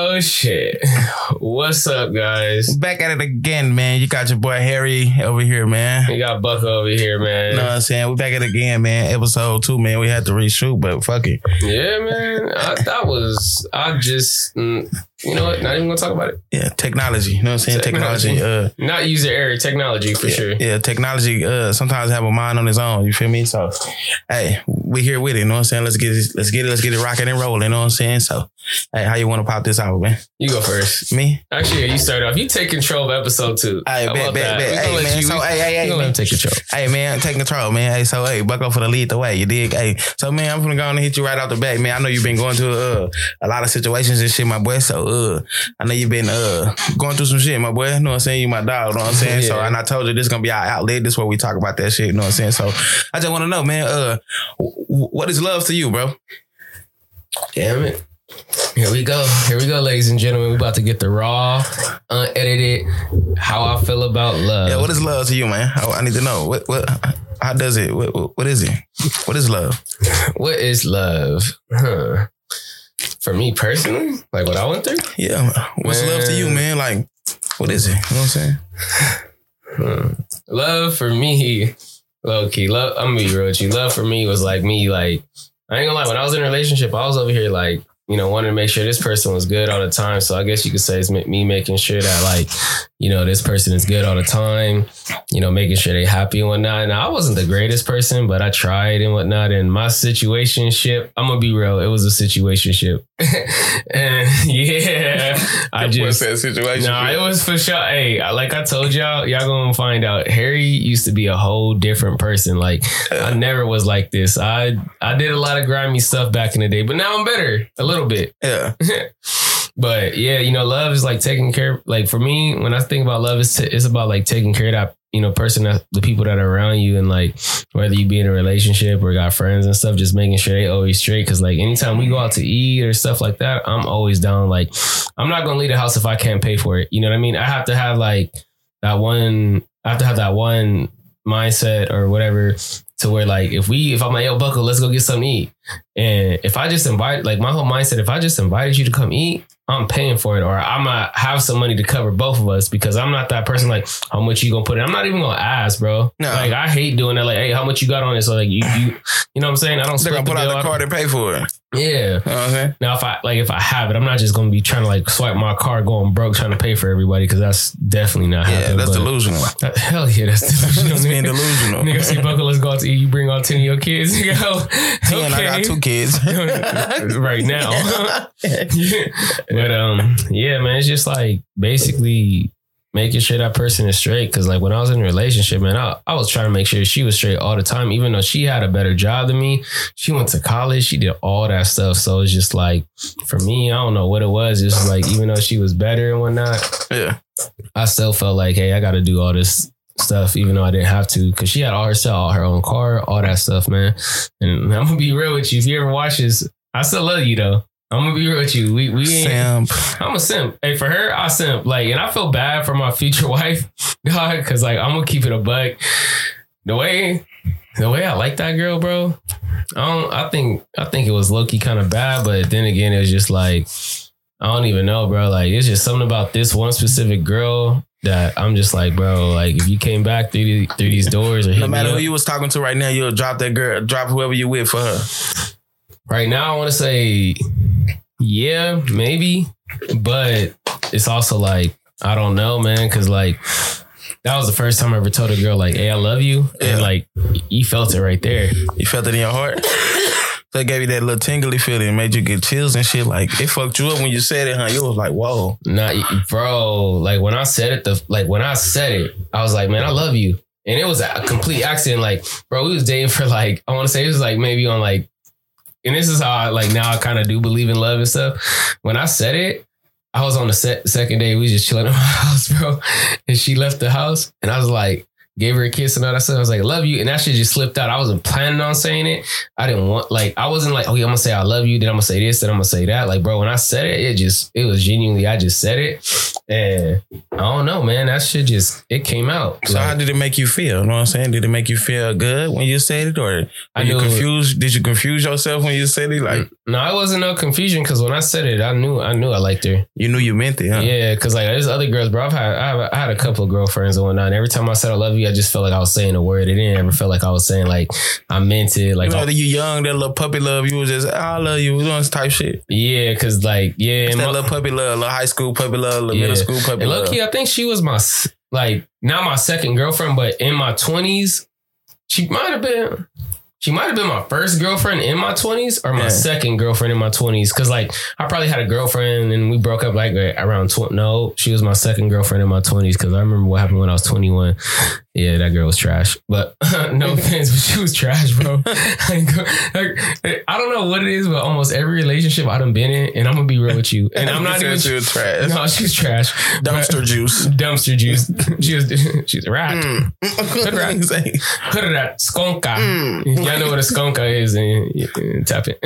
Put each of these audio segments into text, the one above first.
Oh shit! What's up, guys? Back at it again, man. You got your boy Harry over here, man. We got Buck over here, man. You know what I'm saying? We back at it again, man. Episode two, man. We had to reshoot, but fuck it. Yeah, man. I, that was. I just. mm, You know what? Not even gonna talk about it. Yeah, technology. You know what I'm saying? Technology. Technology. Uh, Not user error technology for yeah, sure. yeah, technology. Uh, sometimes have a mind on its own. You feel me? So, hey, we here with it. You know what I'm saying? Let's get it. Let's get it. Let's get it rocking and rolling. You know what I'm saying? So, hey, how you want to pop this out, man? You go first. Me? Actually, you start off. You take control of episode two. Hey, bet, bet, bet. Hey, man. you- So, hey, hey, hey, man. take control. Hey man, take control, man. Hey, so hey, Bucko for the lead the way. You dig? Hey, so man, I'm gonna go on and hit you right off the bat, man. I know you've been going through uh, a lot of situations and shit, my boy. So uh, I know you've been uh going through some shit, my boy. You know what I'm saying? You my dog, you know what I'm saying? So and I told you this is gonna be our outlet. This is where we talk about that shit, you know what I'm saying? So I just wanna know, man, uh what is love to you, bro? Damn it. Here we go. Here we go, ladies and gentlemen. We're about to get the raw, unedited, how I feel about love. Yeah, what is love to you, man? I, I need to know. What what how does it? What, what, what is it? What is love? what is love? Huh. For me personally, like what I went through. Yeah. What's love to you, Man. man? Like, what is it? You know what I'm saying? Hmm. Love for me, low key. Love. I'm gonna be real with you. Love for me was like me. Like I ain't gonna lie. When I was in a relationship, I was over here like you know wanting to make sure this person was good all the time. So I guess you could say it's me making sure that like you know this person is good all the time. You know, making sure they happy and whatnot. Now I wasn't the greatest person, but I tried and whatnot. And my situationship, I'm gonna be real. It was a situationship, and yeah, I just situation? no, it was for sure. Hey, like I told y'all, y'all gonna find out. Harry used to be a whole different person. Like I never was like this. I I did a lot of grimy stuff back in the day, but now I'm better a little bit. yeah. but yeah, you know, love is like taking care. Like for me, when I think about love, it's it's about like taking care of that you know person that the people that are around you, and like whether you be in a relationship or got friends and stuff, just making sure they always straight. Because like anytime we go out to eat or stuff like that, I'm always down. Like I'm not gonna leave the house if I can't pay for it. You know what I mean? I have to have like that one. I have to have that one mindset or whatever to where like if we if I'm like yo Buckle, let's go get something to eat. And if I just invite like my whole mindset, if I just invited you to come eat, I'm paying for it, or I'm gonna have some money to cover both of us because I'm not that person like how much you gonna put in. I'm not even gonna ask, bro. No. Like I hate doing that. Like, hey, how much you got on it? So like you you you know what I'm saying? I don't They're gonna put bill. out the card and pay for it. Yeah. You know what I'm saying? Now if I like if I have it, I'm not just gonna be trying to like swipe my card going broke trying to pay for everybody because that's definitely not Yeah, happening. that's delusional. Uh, Hell yeah, that's delusional. That's being nigga. delusional. Nigga, see, Buckle, let's go out to eat. You bring all 10 of your kids. Nigga, oh, Ten, I got two kids. right now. but um, yeah, man, it's just like basically making sure that person is straight. Cause like when I was in a relationship, man, I, I was trying to make sure she was straight all the time, even though she had a better job than me. She went to college, she did all that stuff. So it's just like for me, I don't know what it was. It's like even though she was better and whatnot, yeah. I still felt like, hey, I got to do all this stuff, even though I didn't have to, because she had all herself, all her own car, all that stuff, man. And I'm gonna be real with you. If you ever watch this, I still love you though. I'm gonna be real with you. We we ain't. Simp. I'm a simp. Hey, for her, I simp. Like, and I feel bad for my future wife, God, because like I'm gonna keep it a buck. The way, the way I like that girl, bro. I don't. I think. I think it was low key kind of bad, but then again, it was just like I don't even know, bro. Like, it's just something about this one specific girl that I'm just like, bro. Like, if you came back through the, through these doors or hit No matter up- who you was talking to right now, you'll drop that girl, drop whoever you with for her. Right now, I want to say, yeah, maybe, but it's also like I don't know, man, because like that was the first time I ever told a girl like, "Hey, I love you," Yeah. and like you felt it right there. You felt it in your heart. So it gave you that little tingly feeling, made you get chills and shit. Like it fucked you up when you said it, huh? You was like, whoa. Not, bro. Like when I said it, the like when I said it, I was like, "Man, I love you," and it was a complete accident. Like, bro, we was dating for like I want to say it was like maybe on like, and this is how I like now I kind of do believe in love and stuff. When I said it, I was on the set, second day. We just chilling in my house, bro. And she left the house, and I was like, gave her a kiss and all that stuff. I was like, love you. And that shit just slipped out. I wasn't planning on saying it. I didn't want, like, I wasn't like, okay, I'm gonna say I love you. Then I'm gonna say this. Then I'm gonna say that. Like, bro, when I said it, it just, it was genuinely, I just said it. And I don't know, man. That shit just it came out. So how did it make you feel? You know what I'm saying? Did it make you feel good when you said it, or I were you confused? Did you confuse yourself when you said it? Like mm, no, I wasn't no confusion because when I said it, I knew I knew I liked her. you knew you meant it, huh? Yeah, because like there's other girls, bro. I've had I, have, I had a couple of girlfriends and whatnot. And every time I said I love you, I just felt like I was saying a word. It didn't ever feel like I was saying like I meant it. Like You know, you young, that little puppy love, you was just, I love you, doing this type shit. yeah, because like yeah, that my- little puppy love, little high school puppy love, little Yeah. middle school puppy And love. low key, I think she was my like not my second girlfriend, but in my twenties, she might have been. She might have been my first girlfriend in my twenties, or my Yeah. second girlfriend in my twenties. Cause like I probably had a girlfriend and we broke up like around tw- no, she was my second girlfriend in my twenties. Cause I remember what happened when I was twenty one. Yeah, that girl was trash. But no offense, but she was trash, bro. like, like, I don't know what it is, but almost every relationship I done been in, and I'm gonna be real with you, and I'm not You even. said she was trash. No, she's trash. Dumpster juice. dumpster juice. she was she's a rat. Mm. right. Say, Put it at skonka. mm. Y'all know what a skonka is and, and tap it.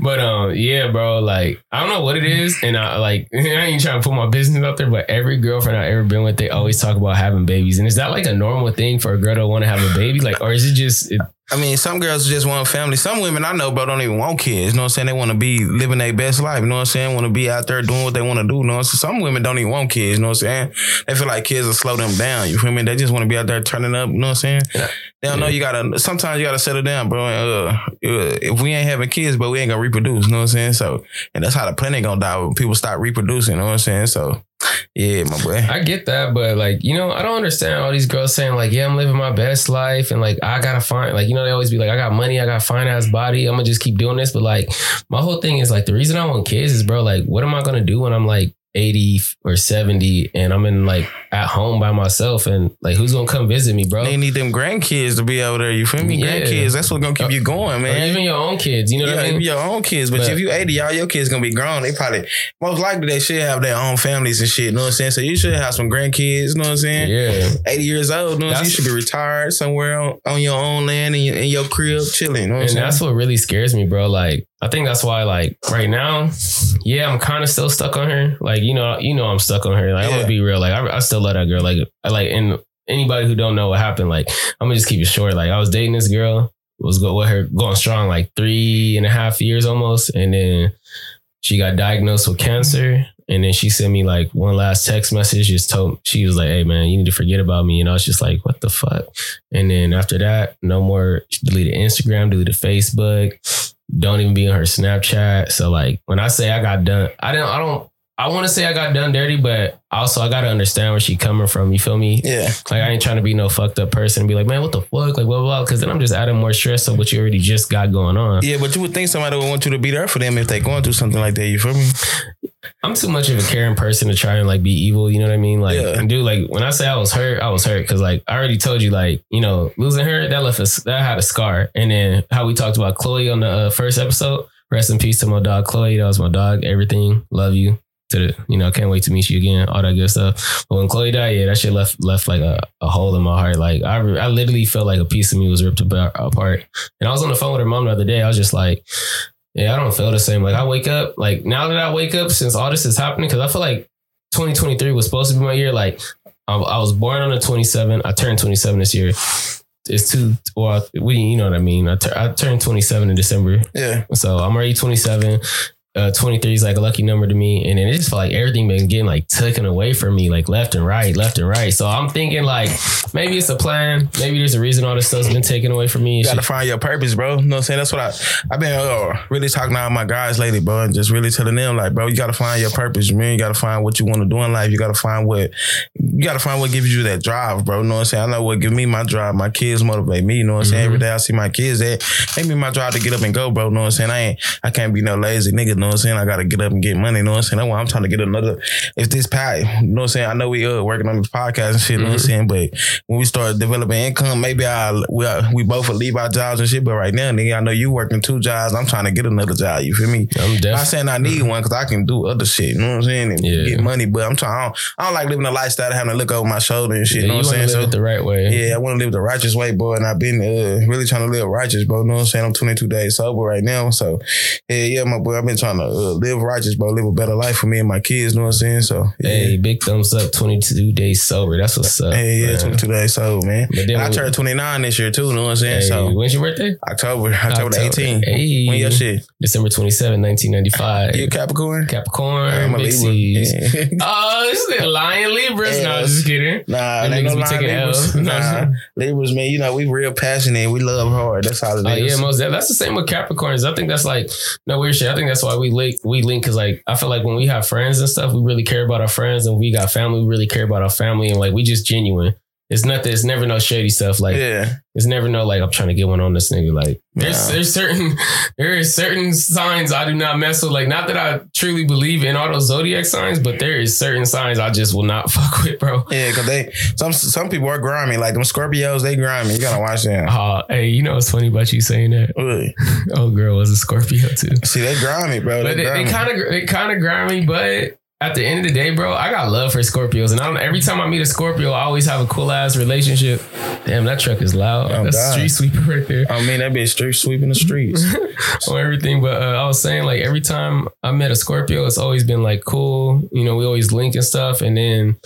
but um, yeah, bro. Like I don't know what it is, and I like I ain't trying to put my business out there, but every girlfriend I ever been with, they always talk about having babies. And is that like a normal thing for a girl to want to have a baby? Like, or is it just it, I mean, some girls just want family. Some women I know, bro, don't even want kids. You know what I'm saying? They want to be living their best life. You know what I'm saying? Want to be out there doing what they want to do. You know what I'm saying? Some women don't even want kids. You know what I'm saying? They feel like kids will slow them down. You feel me? They just want to be out there turning up. You know what I'm saying? Yeah. They don't know you gotta. Sometimes you gotta settle down, bro. And, uh, uh, if we ain't having kids, but we ain't gonna reproduce. You know what I'm saying? So, and that's how the planet gonna die when people stop reproducing. You know what I'm saying? So, yeah, my boy. I get that, but like, you know, I don't understand all these girls saying like, yeah, I'm living my best life and like I gotta find like, you know, they always be like, I got money, I got fine ass body, I'm gonna just keep doing this. But like my whole thing is like the reason I want kids is bro, like, what am I gonna do when I'm like 80 or 70 and I'm in like at home by myself and like who's gonna come visit me, bro? They need them grandkids to be out there. You feel me? Yeah. Grandkids. That's what's gonna keep you going, Or man. even your own kids, you know yeah, what I mean? your own kids. But, But- if you 80, all your kids gonna be grown. They probably most likely they should have their own families and shit. You know what I'm saying? So you should have some grandkids, you know what I'm saying? Yeah. 80 years old, you, know what I'm you should be retired somewhere on, on your own land in your, in your crib, chilling. You know And saying? that's what really scares me, bro. Like, I think that's why, like, right now, yeah, I'm kind of still stuck on her. Like, you know, you know, I'm stuck on her. Like, I'm gonna be real. Like, I, I still love that girl. Like, I like, and anybody who don't know what happened, like, I'm gonna just keep it short. Like, I was dating this girl, was go with her going strong like three and a half years almost, and then she got diagnosed with cancer. And then she sent me like one last text message. Just told she was like, "Hey man, you need to forget about me." And I was just like, "What the fuck?" And then after that, no more. She deleted Instagram, deleted Facebook. Don't even be on her Snapchat. So like when I say I got done, I don't. I don't. I want to say I got done dirty, but also I gotta understand where she coming from. You feel me? yeah. Like I ain't trying to be no fucked up person and be like, man, what the fuck, like blah blah. blah. Because then I'm just adding more stress to what you already just got going on. Yeah, but you would think somebody would want you to be there for them if they going through something like that. You feel me? I'm too much of a caring person to try and like be evil. You know what I mean? Like, Yeah. dude, like when I say I was hurt, I was hurt because like I already told you, like you know, losing her that left us that had a scar. And then how we talked about Chloe on the uh, first episode. Rest in peace to my dog Chloe. That was my dog. Everything. Love you. To the, you know, can't wait to meet you again. All that good stuff. But when Chloe died, yeah, that shit left left like a, a hole in my heart. Like I, I literally felt like a piece of me was ripped apart. And I was on the phone with her mom the other day. I was just like, yeah, I don't feel the same. Like I wake up, like now that I wake up since all this is happening, because I feel like 2023 was supposed to be my year. Like I, I was born on the 27. I turned 27 this year. It's two. Well, we you know what I mean. I, tur- I turned 27 in December, Yeah. so I'm already 27. Uh, 23 is like a lucky number to me, and then it just felt like everything been getting like taken away from me, like left and right, left and right. So I'm thinking like maybe it's a plan. Maybe there's a reason all this stuff's been taken away from me. You gotta shit. find your purpose, bro. You know what I'm saying? That's what I I've been uh, really talking to all my guys lately, bro, and just really telling them like, bro, you gotta find your purpose, man. You gotta find what you want to do in life. You gotta find what you gotta find what gives you that drive, bro. You know what I'm saying? I know what give me my drive. My kids motivate me. You know what I'm saying? Mhm. Every day I see my kids that make me my drive to get up and go, bro. You know what I'm saying? I ain't I can't be no lazy nigga. You know what I'm saying? I gotta get up and get money. You know what I'm saying? That's why I'm trying to get another. If this pie, you know what I'm saying? I know we uh working on this podcast and shit. You know what I'm saying? But when we start developing income, maybe I we we both will leave our jobs and shit. But right now, nigga, I know you working two jobs. I'm trying to get another job. You feel me? I'm I'm not saying I need one because I can do other shit. You know what I'm saying? And Yeah. get money. But I'm trying. I don't, I don't like living a lifestyle of having to look over my shoulder and shit. Yeah, you know what I'm want to saying? live it the right way. Yeah, I want to live the righteous way, boy, and I've been uh, really trying to live righteous, bro. You know what I'm saying? I'm 22 days sober right now, so yeah, yeah, my boy, I've been trying trying to uh, live righteous, bro. Live a better life for me and my kids. Know what I'm saying? So yeah. Hey, big thumbs up. Twenty two days sober. That's what's up. Hey, yeah, man. 22 days sober, man. But then I turned 29 this year too. Know what I'm saying? Hey, So when's your birthday? October, October, October. 18th. Hey. When your shit? December 27, 1995. You Capricorn? Capricorn, I'm a Libra. Yeah. Oh, this is Lion Libras. No, just kidding. Nah, Them they no niggas be line taking Libras. L's. Nah, Libras, man. You know we real passionate. We love hard. That's all it Oh yeah, most that's the same with Capricorns. I think that's like no weird shit. I think that's why we link we link because like I feel like when we have friends and stuff, we really care about our friends, and we got family, we really care about our family, and like we just genuine. It's nothing. It's never no shady stuff. Like yeah, it's never no like I'm trying to get one on this nigga. Like there's Nah. there's certain there is certain signs I do not mess with. Like not that I truly believe in all those zodiac signs, but there is certain signs I just will not fuck with, bro. yeah. Because they some some people are grimy. Like them Scorpios, they grimy. You gotta watch them. Uh, hey, you know what's funny about you saying that? Really. Oh, girl was a Scorpio too. See, they grimy, bro. But They, they, kind of they kind of grimy, but at the end of the day, bro, I got love for Scorpios, and I don't, every time I meet a Scorpio, I always have a cool ass relationship. Damn, that truck is loud. Oh, That's God. street sweeper right there I mean, that bitch street sweeping the streets. on everything. But uh, I was saying, like every time I met a Scorpio, it's always been like cool. You know, we always link and stuff, and then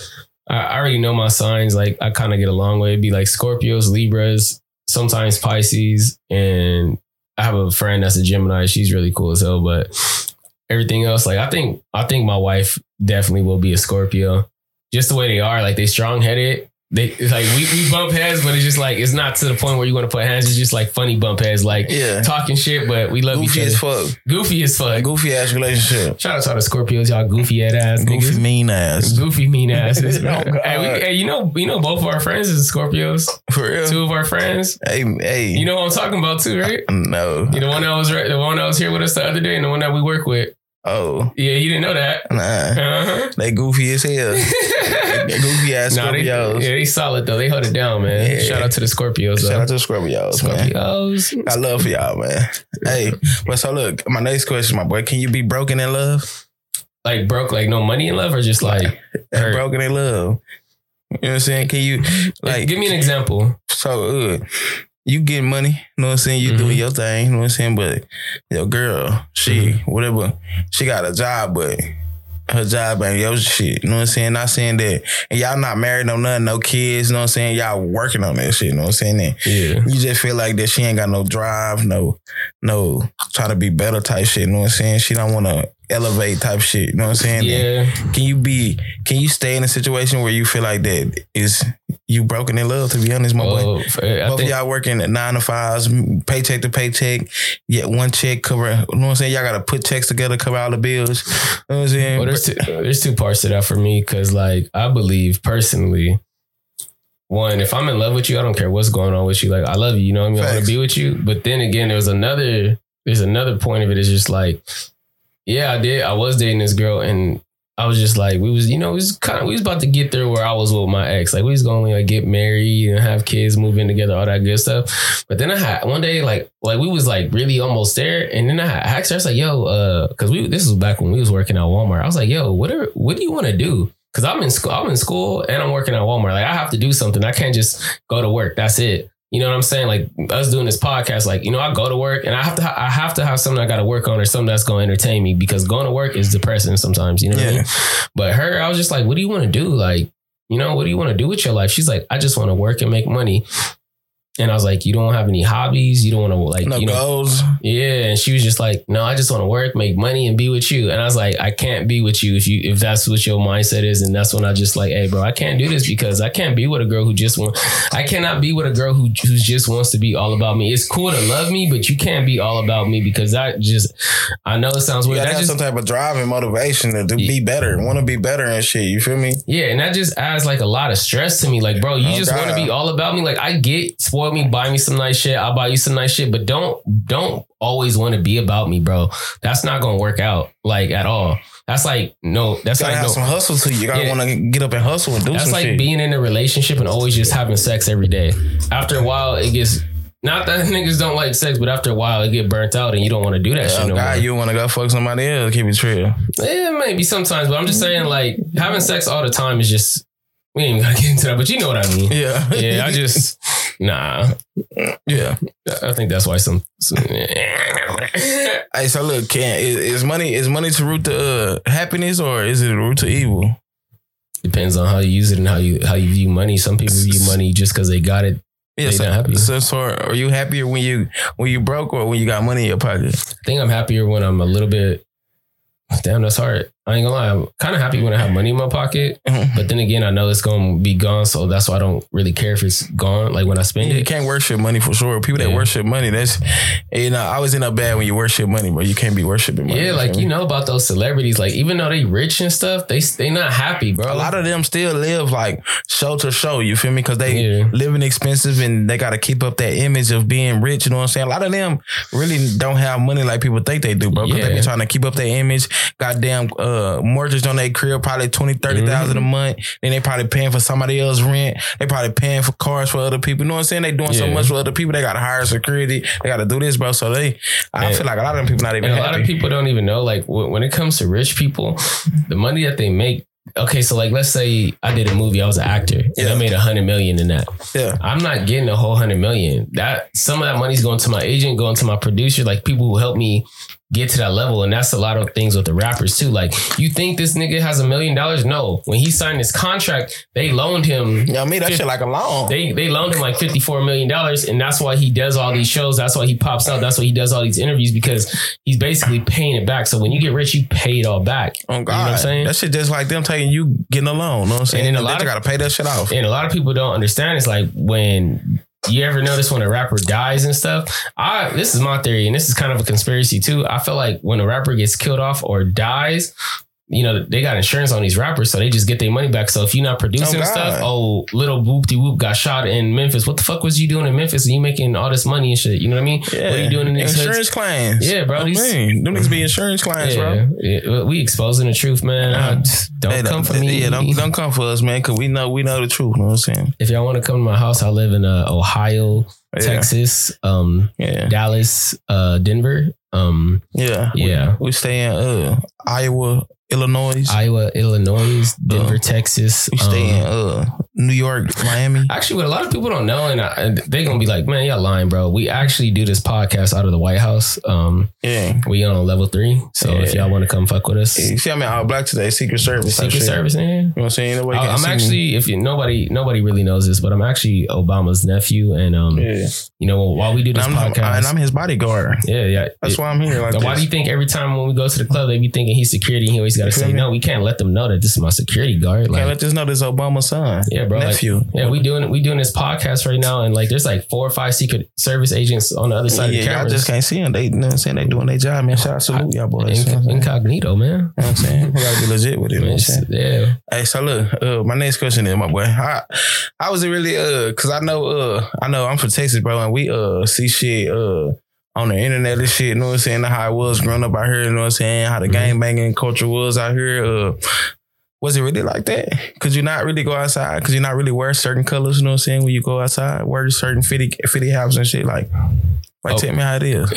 I, I already know my signs. Like I kind of get along with. It'd be like Scorpios, Libras, sometimes Pisces, and I have a friend that's a Gemini. She's really cool as hell, but everything else, like I think, I think my wife definitely will be a Scorpio. Just the way they are, like they strong headed. They it's like we, we bump heads, but it's just like it's not to the point where you want to put hands. It's just like funny bump heads, like Yeah. talking shit, but we love Goofy each other. Goofy as fuck. Goofy as fuck. Goofy ass relationship. Shout out to all the Scorpios, y'all goofy head ass Goofy niggas. mean ass. Goofy mean asses. Oh. God. hey, we, hey, you know, you know, both of our friends is Scorpios. For real. Two of our friends. Hey, hey. You know what I'm talking about too, right? no. You the one that was right, the one that was here with us the other day, and the one that we work with. Oh, Yeah, you didn't know that. nah. Uh-huh. They goofy as hell. They goofy ass Nah, they, yeah, they solid though. They hold it down, man. Yeah. Shout out to the Scorpios. Shout though. out to the Scorpios, man. Scorpios. I love y'all, man. Hey, but so look, my next question, my boy, can you be broken in love? Like broke, like no money in love, or just like? Broken in love. You know what I'm saying? Can you like give me an example. so uh you get money, you know what I'm saying? You Mhm. doing your thing, you know what I'm saying? But your girl, she Mm-hmm. whatever, she got a job, but her job ain't your shit. You know what I'm saying? Not saying that and y'all not married, no nothing, no kids, you know what I'm saying? Y'all working on that shit, you know what I'm saying? And Yeah. you just feel like that she ain't got no drive, no, no trying to be better type shit. You know what I'm saying? She don't want to elevate type shit. You know what I'm saying? Yeah. Can you be? Can you stay in a situation where you feel like that is you broken in love? To be honest, my boy. Oh, Both think, of y'all working at nine to fives, paycheck to paycheck. Yet one check cover. You know what I'm saying? Y'all got to put checks together, cover all the bills. You know what I'm saying? well, there's two, there's two parts to that for me because, like, I believe personally, one, if I'm in love with you, I don't care what's going on with you. Like, I love you. You know what I mean? I want to be with you. But then again, there's another there's another point of it. Is just like, yeah, I did. I was dating this girl, and I was just like, we was, you know, we was kind of, we was about to get there where I was with my ex. Like, we was going to like get married and have kids, move in together, all that good stuff. But then I had one day, like, like we was like really almost there, and then I had asked her, I was like, yo, uh, because we this was back when we was working at Walmart. I was like, yo, what are, what do you want to do? Because I'm in school, I'm in school, and I'm working at Walmart. Like, I have to do something. I can't just go to work. That's it. You know what I'm saying? Like us doing this podcast, like you know, I go to work and I have to, ha- I have to have something I got to work on or something that's going to entertain me because going to work is depressing sometimes. You know what I mean? But her, I was just like, what do you want to do? Like, you know, what do you want to do with your life? She's like, I just want to work and make money. And I was like, you don't have any hobbies. You don't want to like, no you know, goals. yeah. And she was just like, no, I just want to work, make money, and be with you. And I was like, I can't be with you if you if that's what your mindset is. And that's when I just like, hey, bro, I can't do this because I can't be with a girl who just want. I cannot be with a girl who who just wants to be all about me. It's cool to love me, but you can't be all about me because that just. I know it sounds weird. gotta just some type of drive and motivation to, to be better, want to be better and shit. You feel me? Yeah, and that just adds like a lot of stress to me. Like, bro, you Oh, just want to be all about me. Like, I get me, buy me some nice shit. I'll buy you some nice shit, but don't don't always want to be about me, bro. That's not gonna work out like at all. That's like no. That's like have no. some hustle to you. You gotta Yeah. want to get up and hustle and do That's like shit. being in a relationship and always just having sex every day. After a while, it gets. Not that niggas don't like sex, but after a while, it get burnt out and you don't want to do that shit Oh, no God, more. you want to go fuck somebody else? Keep it real. Yeah, maybe sometimes, but I'm just saying, like having sex all the time is just. We ain't even gotta get into that, but you know what I mean. Yeah, Yeah, I just nah. yeah. I think that's why some. some Hey, so look, can is, is money is money to root to uh, happiness or is it a root to evil? Depends on how you use it and how you how you view money. Some people view money just because they got it. Yeah, so, happy. so, so are you happier when you when you broke or when you got money in your pocket? I think I'm happier when I'm a little bit. Damn, that's hard. I ain't gonna lie. I'm kind of happy when I have money in my pocket, Mhm. but then again, I know it's gonna be gone, so that's why I don't really care if it's gone. Like when I spend You it, can't worship money for sure. People that Yeah. worship money, that's you know, I always end up bad when you worship money, but you can't be worshiping money. yeah, like you know about those celebrities. Like even though they rich and stuff, they they not happy, bro. a lot of them still live like show to show. You feel me? Because they Yeah. living expensive and they got to keep up that image of being rich. You know what I'm saying? A lot of them really don't have money like people think they do, bro. Because they Yeah. be trying to keep up their image. Goddamn, uh, mortgage on their crib probably twenty, thirty thousand Mm-hmm. a month. Then they probably paying for somebody else's rent. They probably paying for cars for other people. You know what I'm saying? They doing so much for other people. They got to hire security. They got to do this, bro. So they, I And- feel like a lot of them people not even a lot of people don't even know, like when it comes to rich people, the money that they make. Okay, so like let's say I did a movie, I was an actor, and Yeah. I made a hundred million in that. yeah. I'm not getting a whole hundred million. That some of that money's going to my agent, going to my producer, like people who help me get to that level. And that's a lot of things with the rappers too. Like you think this nigga has a million dollars? No. When he signed his contract, they loaned him You know me, that shit like a loan. they they loaned him like fifty four million dollars, and that's why he does all these shows. That's why he pops out. That's why he does all these interviews because he's basically paying it back. So when you get rich, you pay it all back. Oh God, You know what I'm saying? that shit just like them taking you getting a loan. You Know what I'm saying? then a lot of- got to pay that shit off. And a lot of people don't understand. It's like when you ever notice when a rapper dies and stuff. I this is my theory, and this is kind of a conspiracy too. I feel like when a rapper gets killed off or dies. You know, they got insurance on these rappers, so they just get their money back. So if you're not producing Oh, stuff, oh, little whoop de whoop got shot in Memphis. What the fuck was you doing in Memphis? And you making all this money and shit. You know what I mean? Yeah. What are you doing in these hoods? insurance claims? Yeah, bro, these- mean, them niggas be insurance claims, bro. Yeah, yeah, we exposing the truth, man. I don't Hey, come for me. Yeah, don't, don't come for us, man, because we know we know the truth. You know what I'm saying? If y'all want to come to my house, I live in uh, Ohio, Yeah. Texas, um, Yeah, Dallas, uh, Denver, um, yeah, yeah, We, we stay in uh, Iowa, Illinois. Iowa, Illinois, Denver, Uh, Texas. we stay in um, uh, New York, Miami. Actually, what a lot of people don't know, and, I, and they're gonna be like, "Man, y'all lying, bro." We actually do this podcast out of the White House. Um, Yeah. we on level three, so if y'all want to come fuck with us, You see, I mean, all black today, Secret Service. Secret. Service here. You know what I'm saying? Nobody I- I'm see me. actually, if you nobody nobody really knows this, but I'm actually Obama's nephew, and um, Yeah. you know, while we do this And I'm, podcast, and I'm his bodyguard. yeah, yeah. That's It- why I'm here. Like why do you think every time when we go to the club, they be thinking he's security? He always got to say, no, we can't let them know that this is my security guard. Can't Like, let this know this Obama son. yeah, bro. like, yeah, we doing we doing this podcast right now, and like, there's like four or five Secret Service agents on the other side yeah, of the cameras. just can't see them. They, you know what I'm saying? They doing their job, man. Shout out, salute y'all boys. you know what I'm Inc- incognito, man. You know what I'm saying? We gotta be legit with it, man. Yeah, Hey, so look, uh, my next question is, my boy, I, I was really, uh, cause I know, uh, I know I'm from Texas, bro, and we, uh, see shit, uh, on the internet and shit, you know what I'm saying? How it was growing up out here, you know what I'm saying? How the Mhm. gang banging culture was out here, uh, was it really like that? Could you not really go outside? Could you not really wear certain colors, you know what I'm saying? When you go outside, wear certain fitty, fitty hats and shit, like, like Oh. tell me how it is.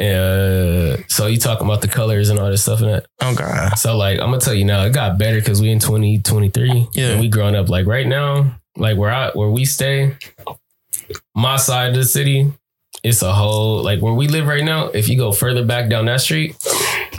uh, so you talking about the colors and all this stuff and that. Oh God. So like I'm gonna tell you now, it got better because we in 2023. Yeah. And we growing up. Like right now, like where I where we stay, my side of the city, it's a whole like where we live right now. If you go further back down that street,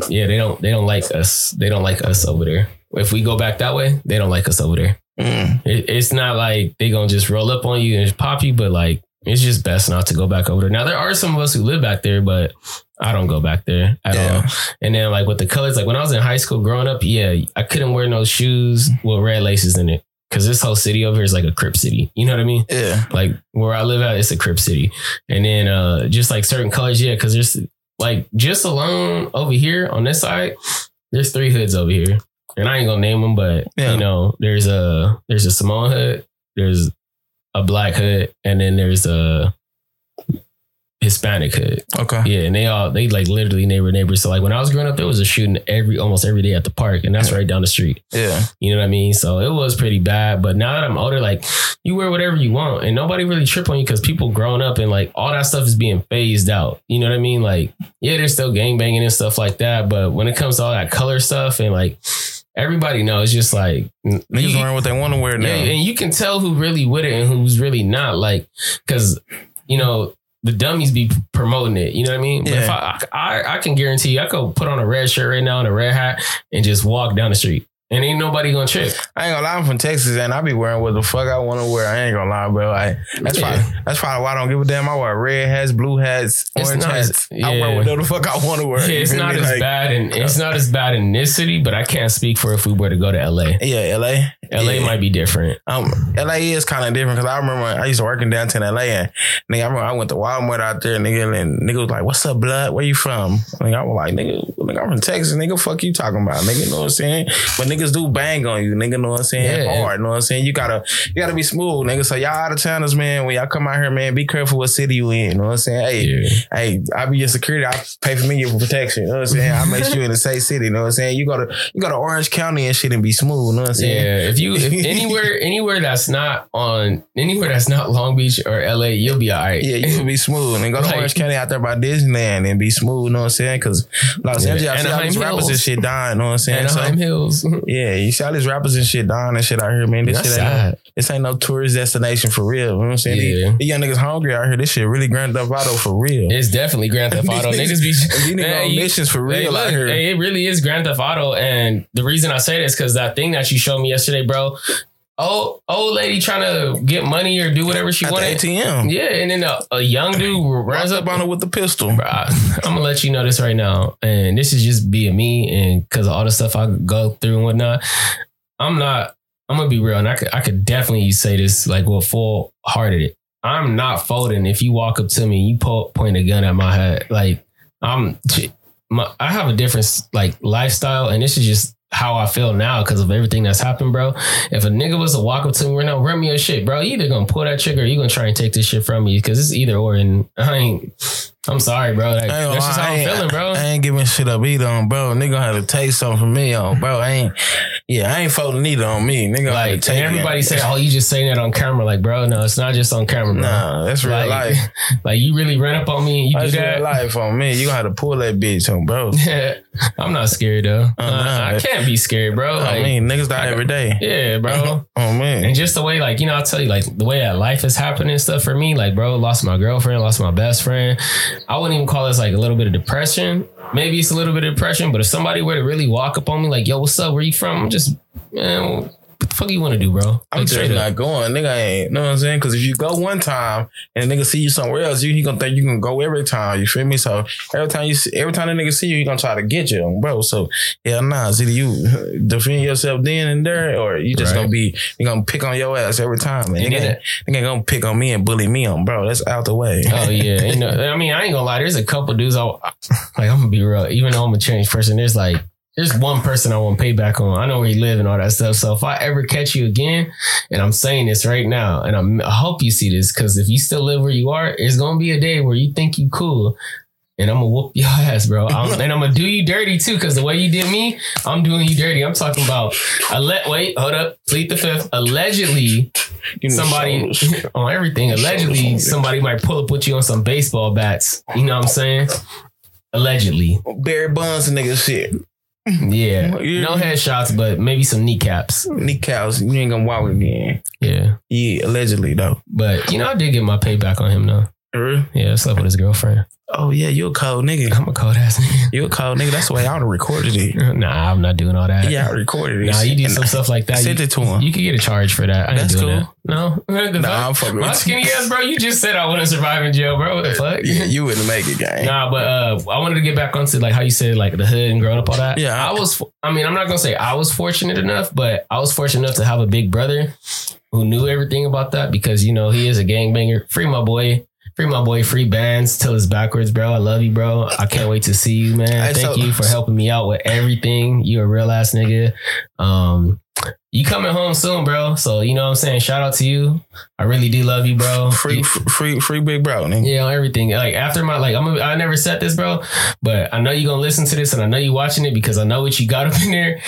yeah, they don't they don't like us. They don't like us over there. If we go back that way, they don't like us over there. Mm. It, it's not like they gonna just roll up on you and pop you, but like it's just best not to go back over there. Now there are some of us who live back there, but I don't go back there at Yeah. all. And then like with the colors, like when I was in high school growing up, yeah, I couldn't wear no shoes with red laces in it. Cause this whole city over here is like a crip city. You know what I mean? Yeah. Like where I live at, it's a crip city. And then uh just like certain colors, yeah, cause there's like just alone over here on this side, there's three hoods over here. And I ain't gonna name them, but Yeah. you know, there's a there's a Samoan hood, there's a black hood, and then there's a Hispanic hood. Okay. Yeah, and they all they like literally neighbor neighbors. So like when I was growing up, there was a shooting every almost every day at the park, and that's right down the street. Yeah. You know what I mean? So it was pretty bad. But now that I'm older, like you wear whatever you want, and nobody really trip on you because people growing up and like all that stuff is being phased out. You know what I mean? Like yeah, there's still gang banging and stuff like that, but when it comes to all that color stuff and like everybody knows, It's just like Niggas you- wearing what they want to wear now. yeah, and you can tell who really with it and who's really not. Like, because you know, the dummies be promoting it. You know what I mean? But if I, I I can guarantee you, I could put on a red shirt right now and a red hat and just walk down the street. And ain't nobody gonna trip. I ain't gonna lie, I'm from Texas and I be wearing what the fuck I want to wear. I ain't gonna lie, bro. I, that's Yeah. probably that's probably why I don't give a damn. I wear red hats, blue hats, It's orange not hats. I yeah. wear whatever the fuck I want to wear. Yeah, it's not as Like, bad and it's not as bad in this city, but I can't speak for if we were to go to LA. Yeah, LA. LA Yeah. might be different. Um, LA is kind of different because I remember I used to work in downtown LA and nigga, I remember I went to Walmart out there, nigga, and nigga was like, "What's up, blood? Where you from?" Nigga, I was like, "Nigga, nigga, I'm from Texas, nigga. Fuck you talking about, nigga? You know what I'm saying?" But niggas do bang on you, nigga. Know what I'm saying? Yeah. Hard, know what I'm saying? You gotta, you gotta be smooth, nigga. So y'all out of towners, man. When y'all come out here, man, be careful what city you in. You know what I'm saying? Hey, Yeah. hey, I be your security. I pay for me your protection. You know what I'm saying? I make sure you in the safe city. You know what I'm saying? You go to you go to Orange County and shit and be smooth. You know what I'm saying? Yeah, if you if anywhere anywhere that's not on anywhere that's not Long Beach or LA, you'll be all right. Yeah, you can be smooth and go to Like- Orange County out there by Disneyland and be smooth. You know what I'm saying? Because Los Yeah. Angeles, I see all Anaheim these rappers and shit dying. You know what I'm saying? So, Hills. yeah, you see all these rappers and shit dying and shit out here, man. This That's shit ain't no, this ain't no tourist destination for real. You know what I'm saying? Yeah. These, these young niggas hungry out here. This shit really Grand Theft Auto for real. It's definitely Grand Theft Auto. Niggas be These niggas on missions for real look, out here. hey, it really is Grand Theft Auto, and the reason I say this because that thing that you showed me yesterday, bro. Oh, old lady trying to get money or do whatever she At the wanted. ATM. Yeah, and then a, a young dude runs up on her with the pistol. Bro, I, am gonna let you know this right now, and this is just being me, and because of all the stuff I go through and whatnot, I'm not. I'm gonna be real, and I could, I could definitely say this like with full hearted. I'm not folding if you walk up to me, and you po- point a gun at my head. Like I'm, my, I have a different like lifestyle, and this is just how I feel now because of everything that's happened, bro. If a nigga was to walk up to me right now, run me your shit, bro, you either gonna pull that trigger or you gonna try and take this shit from me because it's either or. And I ain't. I'm sorry, bro. Like, I ain't gonna that's just how I'm feeling, bro. I ain't giving shit up either on bro. Nigga have to take something from me on bro. I ain't yeah, I ain't folding either on me. Nigga Like, to take and everybody say, "Oh, you just saying that on camera." Like, bro, no, it's not just on camera, bro. Nah, that's real like, life. like you really ran up on me and you That's do real that. life on me. You gonna have to pull that bitch on bro. Yeah, I'm not scared though. Uh, nah. I can't be scared, bro. Like, I mean, niggas die every day. yeah, bro. Oh man. And just the way, like, you know, I'll tell you, like, the way that life is happening and stuff for me, like, bro, lost my girlfriend, lost my best friend. I wouldn't even call this like a little bit of depression. Maybe it's a little bit of depression, but if somebody were to really walk up on me, like, yo, what's up? Where you from? I'm just, man, what the fuck you want to do, bro? I'm Like, just not going. Nigga ain't, know what I'm saying? Because if you go one time and nigga see you somewhere else, you he gonna think you can go every time. You feel me? So every time you see, every time the nigga see you, he gonna try to get you, bro. So yeah, nah. It's either you defend yourself then and there, or you just Right. gonna be you gonna pick on your ass every time. Man. Nigga, ain't, nigga ain't gonna pick on me and bully me on, bro. That's out the way. Oh yeah, you know, I mean, I ain't gonna lie. There's a couple dudes. I like. I'm gonna be real. Even though I'm a changed person, there's like there's one person I want to pay back on. I know where you live and all that stuff. So if I ever catch you again, and I'm saying this right now, and I'm, I hope you see this because if you still live where you are, it's gonna be a day where you think you cool. And I'm gonna whoop your ass, bro. I'm, and I'm gonna do you dirty too, because the way you did me, I'm doing you dirty. I'm talking about. Alle- wait, hold up. Plead the fifth. Allegedly, somebody on everything. Allegedly, somebody might pull up with you on some baseball bats. You know what I'm saying? Allegedly, Barry Bonds and nigga shit. Yeah. Yeah. No headshots, but maybe some kneecaps. Kneecaps, you ain't gonna walk again. Yeah, Yeah, allegedly though. but you know, I did get my payback on him though. Really? Yeah, I slept with his girlfriend. Oh yeah, you a cold nigga. I'm a cold ass nigga. You a cold nigga. That's the way I would have recorded it. Nah, I'm not doing all that. Yeah, I recorded it. Nah, you And some stuff like that. Sent You, it to him. you could get a charge for that. I That's cool. that. No, The Nah? I'm fucking my with you. skinny ass, bro. You just said I wouldn't survive in jail, bro. What the fuck? Yeah, you wouldn't make it, gang. Nah, but uh, I wanted to get back onto like how you said like the hood and growing up all that. Yeah. I was. I mean, I'm not gonna say I was fortunate enough, but I was fortunate enough to have a big brother who knew everything about that because you know he is a gangbanger. Free my boy. Free my boy. Free bands till it's backwards, bro. I love you, bro. I can't wait to see you, man. Hey, Thank so- you for helping me out with everything. You a real ass nigga. Um, you coming home soon, bro. So you know what I'm saying. Shout out to you. I really do love you, bro. Free, You- free, free, big bro. Nigga. yeah, on everything. Like after my like, I'm a, I never said this, bro, but I know you're gonna listen to this, and I know you watching it because I know what you got up in there.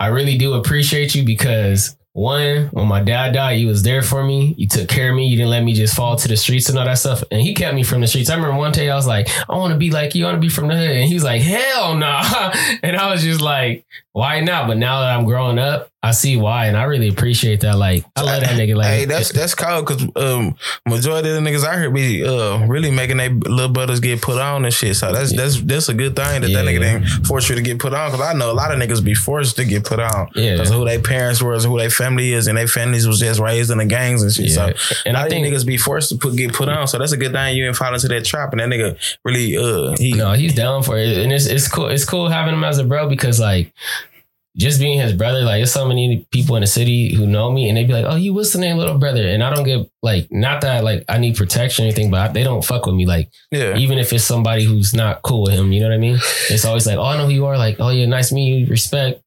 I really do appreciate you because one, when my dad died, you was there for me. You took care of me. You didn't let me just fall to the streets and all that stuff. And he kept me from the streets. I remember one day I was like, I want to be like you. I want to be from the hood. And he was like, hell no. Nah. And I was just like, why not? But now that I'm growing up I see why, and I really appreciate that. Like, I love that nigga. Like, hey, that's that's cold because um, majority of the niggas out here be uh really making their little brothers get put on and shit. So that's that's that's a good thing that Yeah. that nigga didn't force you to get put on. Because I know a lot of niggas be forced to get put on. Yeah. because who their parents was, who their family is, and their families was just raised in the gangs and shit. Yeah. So And I think- niggas be forced to put get put on. So that's a good thing you didn't fall into that trap. And that nigga really uh he no, he's down for it, and it's it's cool. It's cool having him as a bro because like. Just being his brother, like there's so many people in the city who know me, and they be like, "Oh, you what's the name, little brother?" And I don't get like, not that like I need protection or anything, but I, they don't fuck with me. Like yeah. even if it's somebody who's not cool with him, you know what I mean? It's always like, "Oh, I know who you are." Like, "Oh yeah, nice to meet you, respect,"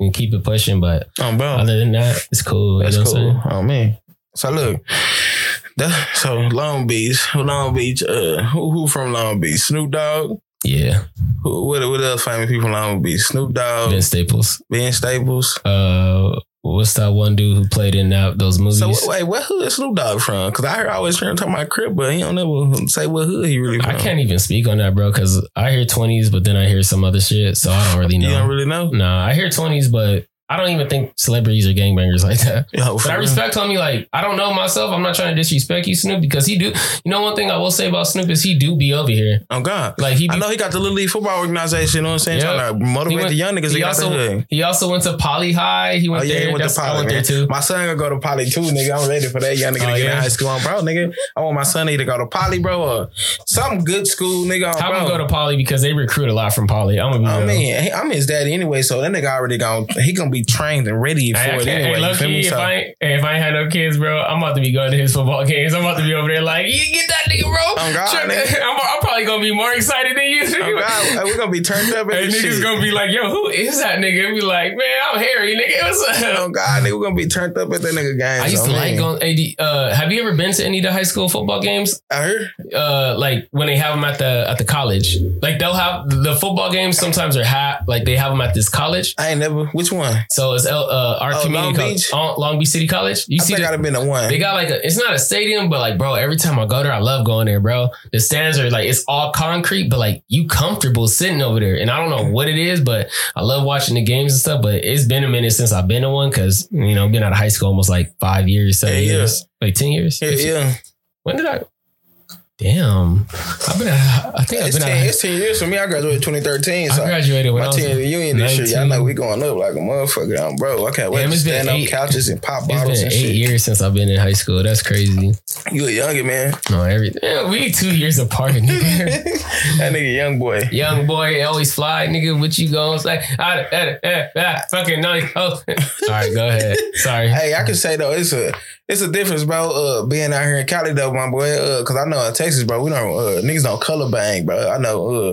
and keep it pushing. But Oh, bro. other than that, it's cool. That's you know cool. What I'm Oh man. So look, that so Long Beach, Long Beach. Uh, who who from Long Beach? Snoop Dogg. Yeah, Who what what else famous people from Long be? Snoop Dogg, Ben Staples. Ben Staples. Uh, what's that one dude who played in that those movies? So wait, what hood is Snoop Dogg from? Because I hear I always hear him talking about Crip, but he don't never say what hood he really from. I can't even speak on that, bro, because I hear twenties, but then I hear some other shit, so I don't really know. You don't really know. Nah, I hear twenties, but I don't even think celebrities are gangbangers like that. But I respect homie. Like I don't know myself. I'm not trying to disrespect you, Snoop, because he do. You know, one thing I will say about Snoop is he do be over here. Oh God. Like he. Be, I know he got the Little League Football Organization, you know what I'm saying? Yeah. Trying to motivate He went- the young niggas to he get out the also he also went to Poly High. He Oh went yeah, there. he went to That's- I Poly, went man. there too. My son gonna go to Poly too, nigga. I'm ready for that young nigga Oh, to get yeah? in high school, I'm bro, nigga. I want my son to either go to Poly, bro, or some good school, nigga. I'm gonna go to Poly because they recruit a lot from Poly. I'm gonna be I real. mean, I'm his daddy anyway, so that nigga already gone. He gonna be trained and ready for Hey, I, it anyway. Hey, you feel me? If, so, I, if I had no kids, bro, I'm about to be going to his football games. I'm about to be over there like, you get that nigga, bro. Oh, God, Sure, nigga. I'm, I'm probably gonna be more excited than you. Oh God, hey, we gonna be turned up. Hey, And niggas shit. gonna be like, yo, who is that nigga? Be like, man, I'm Harry, nigga. What's up? Oh God, nigga, we're gonna be turned up at that nigga game. I used so, to like man. going. AD, uh, have you ever been to any of the high school football games? I heard. Uh, like when they have them at the at the college, like they'll have the football games. Sometimes are hot. like they have them at this college. I ain't never. Which one? So it's uh, our Oh, community Long college, Beach? uh, Long Beach City College. You I see, think I'd have been the one. they got like a. It's not a stadium, but like, bro, every time I go there, I love going there, bro. The stands are like it's all concrete, but like you comfortable sitting over there. And I don't know what it is, but I love watching the games and stuff. But it's been a minute since I've been to one because you know I've been out of high school almost like five years, seven Yeah, yeah. years, like ten years. yeah, yeah. When did I? Damn, I've been. I think I've been. ten, At, it's 10 years for me. I graduated 2013. So I graduated when my I was. 10 reunion this year. Y'all know we going up like a motherfucker. I'm bro. I can't wait Damn, to it's stand eight- couches and pop It's bottles and eight shit. years since I've been in high school. That's crazy. You a younger man. No, everything. Yeah, we two years apart, nigga. that nigga young boy. Young boy, always fly, nigga. What you going? Like, ah, ah, ah, ah, fucking nice. Oh, all right, go ahead. Sorry. Hey, I can say though, it's a it's a difference, bro. Uh, being out here in Cali though, my boy. Uh, cause I know in Texas, bro, we don't uh, niggas don't color bang, bro. I know uh,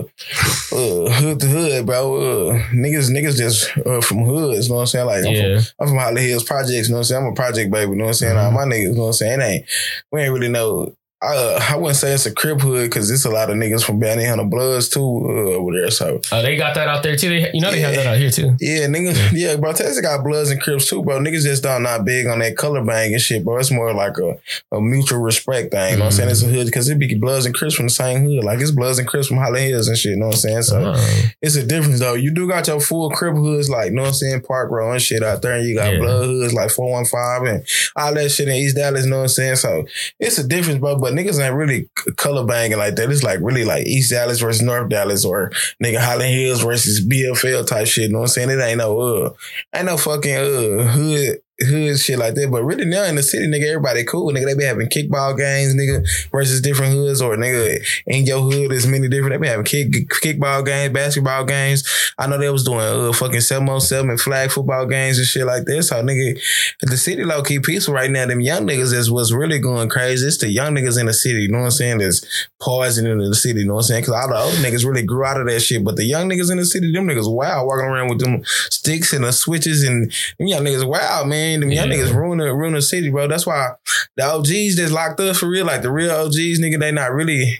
uh hood to hood, bro. Uh, niggas niggas just uh, from hoods. You know what I'm saying? Like I'm Yeah. from I'm from Holly Hills Projects. You know what I'm saying? I'm a project baby. You know what I'm saying? All my niggas. You know what I'm saying? It ain't we ain't really know. Uh, I wouldn't say it's a Crip hood because it's a lot of niggas from Bounty Hunter Bloods too uh, over there. So Oh, they got that out there too. They, you know they have that out here too. yeah, niggas. Yeah, bro. Texas got Bloods and Crips too, bro. Niggas just don't not big on that color bang and shit, bro. It's more like a, a mutual respect thing. You know what I'm saying? It's a hood because it be Bloods and Crips from the same hood. Like it's Bloods and Crips from Holly Hills and shit. You know what I'm saying? So Oh. it's a difference though. You do got your full Crip hoods, like you know what I'm saying, Park Row and shit out there, and you got Yeah. Blood hoods like 415 and all that shit in East Dallas. You know what I'm saying? So it's a difference, bro. But niggas ain't really color banging like that. It's like really like East Dallas versus North Dallas or nigga Holly Hills versus BFL type shit. You know what I'm saying? It ain't no uh, ain't no fucking uh hood. Hood shit like that, but really now in the city, nigga, everybody cool. Nigga, they be having kickball games, nigga, versus different hoods, or nigga, in your hood is many different. They be having kick kickball games, basketball games. I know they was doing uh, fucking seven on seven flag football games and shit like this. So nigga, the city low key peaceful right now. Them young niggas is what's really going crazy. It's the young niggas in the city. You know what I'm saying? That's poisoning in the city. You know what I'm saying? Because all the old niggas really grew out of that shit. But the young niggas in the city, them niggas wow, walking around with them sticks and the switches and them young niggas wow, man. Them young Yeah. niggas ruin the ruin the city, bro. That's why the OGs that's locked up for real, like the real OGs, nigga, they not really.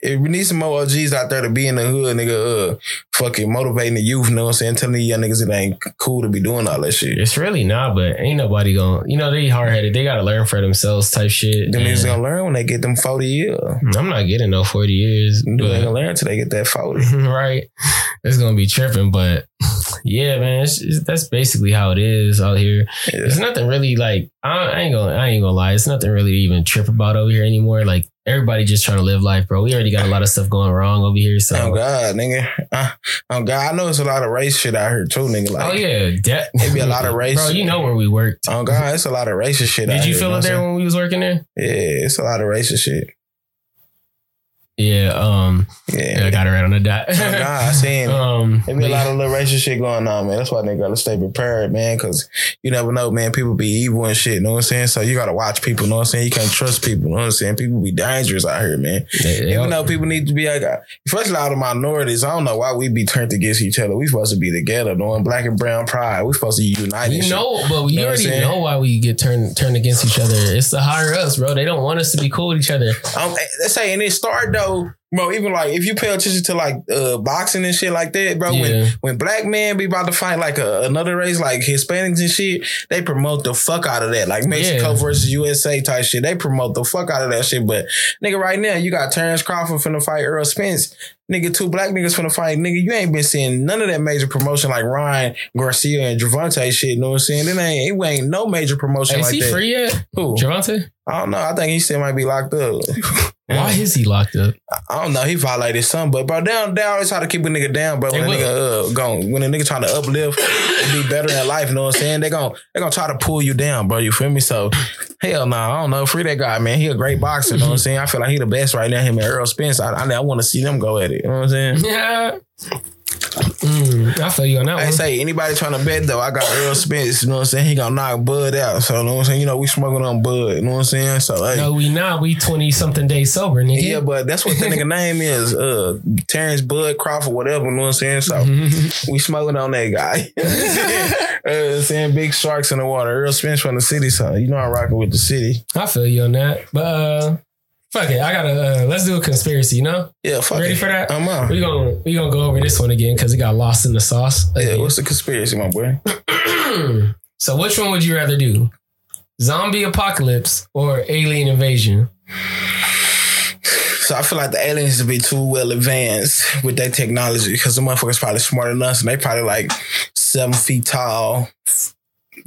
If we need some more OGs out there to be in the hood, nigga, uh, fucking motivating the youth, you know what I'm saying? Telling the young niggas it ain't cool to be doing all that shit. It's really not, but ain't nobody gonna, You know they hard headed. They got to learn for themselves, type shit. Them niggas gonna learn when they get them 40 years. I'm not getting no forty years, They gonna learn until they get that 40. right, it's gonna be tripping. But Yeah, man, it's, it's, that's basically how it is out here. There's nothing really like I, I ain't gonna I ain't gonna lie. It's nothing really to even trip about over here anymore. Like everybody just trying to live life, bro. We already got a lot of stuff going wrong over here. So Oh God, nigga. Uh, oh God, I know it's a lot of race shit out here too, nigga. Like, oh yeah, de- It be a lot of race. Bro, you know where we worked. Oh God, it's a lot of racist shit. out Did you here, feel it there when we was working there? Yeah, it's a lot of racist shit. Yeah, um, Yeah. yeah, I got it right on the dot. Oh God, I seen. um, There be a lot of little racial shit going on, man. That's why they gotta stay prepared, man, because you never know, man. People be evil and shit, you know what I'm saying? So you gotta watch people, you know what I'm saying? You can't trust people, you know what I'm saying? People be dangerous out here, man. they- they Even though people need to be like, uh, especially out of minorities, I don't know why we be turned against each other. We supposed to be together, knowing black and brown pride. We supposed to be united. You know, but we Know what already know why we get turned turned against each other. It's the higher us, bro. They don't want us to be cool with each other. Um, let's say, and it start though, bro. Even like if you pay attention to like uh, boxing and shit like that, bro. Yeah. When when black men be about to fight like a, another race, like Hispanics and shit, they promote the fuck out of that, like Mexico Yeah. versus USA type shit. They promote the fuck out of that shit. But nigga, right now you got Terrence Crawford finna fight Errol Spence. Nigga, two black niggas finna fight. Nigga, you ain't been seeing none of that major promotion like Ryan Garcia and Gervonta shit. You know what I'm saying? It ain't it ain't no major promotion Hey, is like he free yet, Who? Gervonta? I don't know. I think he still might be locked up. Why is he locked up? I don't know. He violated some, but bro, down, down always try to keep a nigga down, bro. When They a nigga uh, gon' when a nigga trying to uplift and be better in life, you know what I'm saying? They gon' they gonna try to pull you down, bro. You feel me? So hell no, I don't know. Free that guy, man. He a great boxer, you know what I'm saying? I feel like he the best right now. Him and Errol Spence. I I, I want to see them go at it. You know what I'm saying? Yeah. Mm, I feel you on that I one. say anybody trying to bet though, I got Errol Spence. You know what I'm saying? He gonna knock Bud out. So you know what I'm saying? You know we smoking on Bud. You know what I'm saying? So hey. No, we not. We twenty something days sober, nigga. Yeah, but that's what the nigga name is. Uh Terrence Bud Crawford, whatever, you know what I'm saying? So we smoking on that guy. uh, saying big sharks in the water. Errol Spence from the city, so you know I'm rocking with the city. I feel you on that. But uh, fuck it. I gotta uh, let's do a conspiracy. You know, Yeah, fuck ready it. for that? I'm on. We gonna we gonna go over this one again because it got lost in the sauce. Yeah, what's the conspiracy, my boy? so which one would you rather do? Zombie apocalypse or alien invasion? So I feel like the aliens would be too well advanced with their technology because the motherfuckers probably smarter than us and they probably like seven feet tall,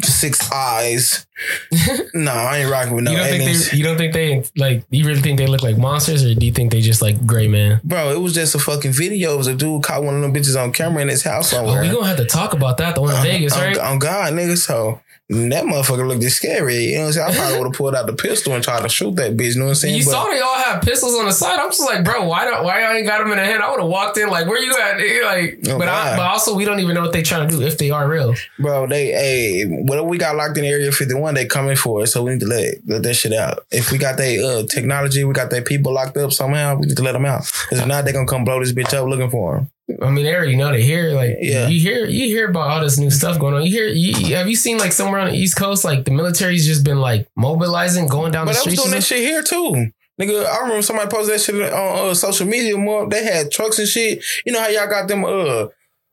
six eyes. no, I ain't rocking with no you don't aliens. think they? You don't think they like? You really think they look like monsters, or do you think they just like gray man? Bro, it was just a fucking video. It was a dude caught one of them bitches on camera in his house Oh, somewhere. we gonna have to talk about that. The one in uh-huh. Vegas, on, right? On God, nigga. So that motherfucker looked scary. You know what I'm saying? I probably would have pulled out the pistol and tried to shoot that bitch. You know what I'm saying? You But- saw they all have pistols on the side. I'm just like, bro, why don't why y'all ain't got them in the head? I would have walked in like, where you at? Like, Oh, but I, but also we don't even know what they trying to do if they are real. Bro, they hey, whatever we got locked in Area 51, they coming for us. So we need to let let that shit out. If we got their uh, technology, we got their people locked up somehow, we need to let them out. Because if not, they gonna come blow this bitch up looking for them. I mean, they already know they hear like Yeah. you hear you hear about all this new stuff going on. You hear you, have you seen like somewhere on the East Coast like the military's just been like mobilizing, going down But the I was doing that shit here too. Nigga, I remember somebody posted that shit on uh, social media more. They had trucks and shit. You know how y'all got them uh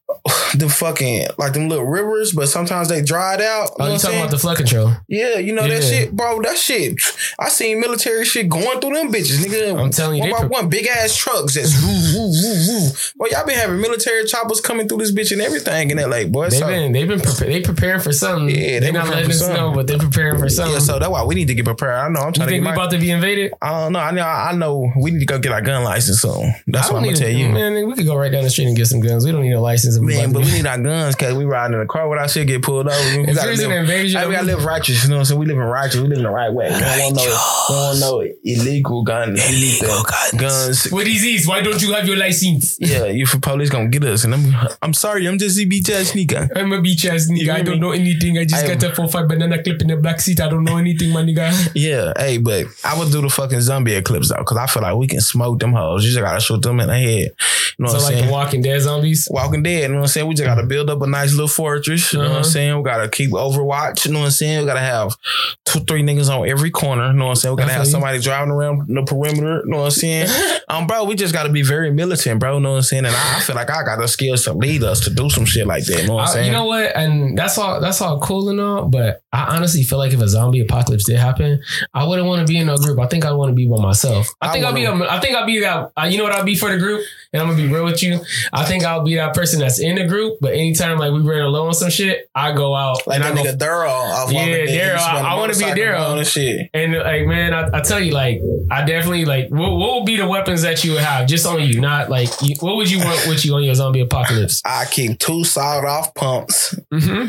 the fucking like them little rivers, but sometimes they dried out. Oh, you talking saying? about the flood control? Yeah, you know that shit, bro. That shit. I seen military shit going through them bitches, nigga. I'm telling you, one by one, big ass trucks that's woo woo woo woo. Boy, y'all been having military choppers coming through this bitch and everything in LA, boy. They've So, been they've been prepa- they preparing for something. Yeah, they they're not letting us something. know, but they're preparing for something. yeah, so that's why we need to get prepared. I know I'm you trying to think we my. about to be invaded? I don't know. I know. I know. We need to go get our gun license soon. That's what I'm gonna tell you. Man, we could go right down the street and get some guns. We don't need a license. If Man, but we need our guns because we riding in the car with our shit get pulled over. We If gotta there's an live, invasion, Hey, we gotta live righteous, you know what I'm saying? We live in righteous, we live in the right way. We don't want no, we don't want no illegal guns. We need the guns. What is this? Why don't you have your license? Yeah, you for police gonna get us. And I'm I'm sorry, I'm just a beach ass nigga. I'm a beach ass nigga. I don't know anything. I just I am- got a four five banana clip in the back seat. I don't know anything, my nigga. Yeah, hey, but I would do the fucking zombie eclipse though, because I feel like we can smoke them hoes. You just gotta shoot them in the head. You know So what I'm like saying? the Walking Dead zombies. Walking Dead, you know what I'm saying? We just gotta build up a nice little fortress. You know what I'm Uh-huh. saying? We gotta keep Overwatch, you know what I'm saying? We gotta have two, three niggas on every corner. You know what I'm saying? We gotta I have somebody driving around the perimeter. You know what I'm saying? um, bro, we just gotta be very militant, bro. You know what I'm saying? And I, I feel like I got the skills to lead us to do some shit like that. You know what I'm saying? you know what? And that's all. That's all cool and all. But I honestly feel like if a zombie apocalypse did happen, I wouldn't want to be in a group. I think I want to be by myself. I I think I'll be. A, I think I'll be that. Uh, you know what I'll be for the group. And I'm gonna be real with you. I think I'll be that person that's in the group. But anytime like we run alone on some shit, I go out like and that I nigga Daryl off Yeah, Walking Dead. He Daryl. I- I wanna be Daryl. and shit. And like, man, I, I tell you, like, I definitely like. What, what would be the weapons that you would have just on you? Not like, you, what would you want with you on your zombie apocalypse? I keep two sawed off pumps, Mm-hmm.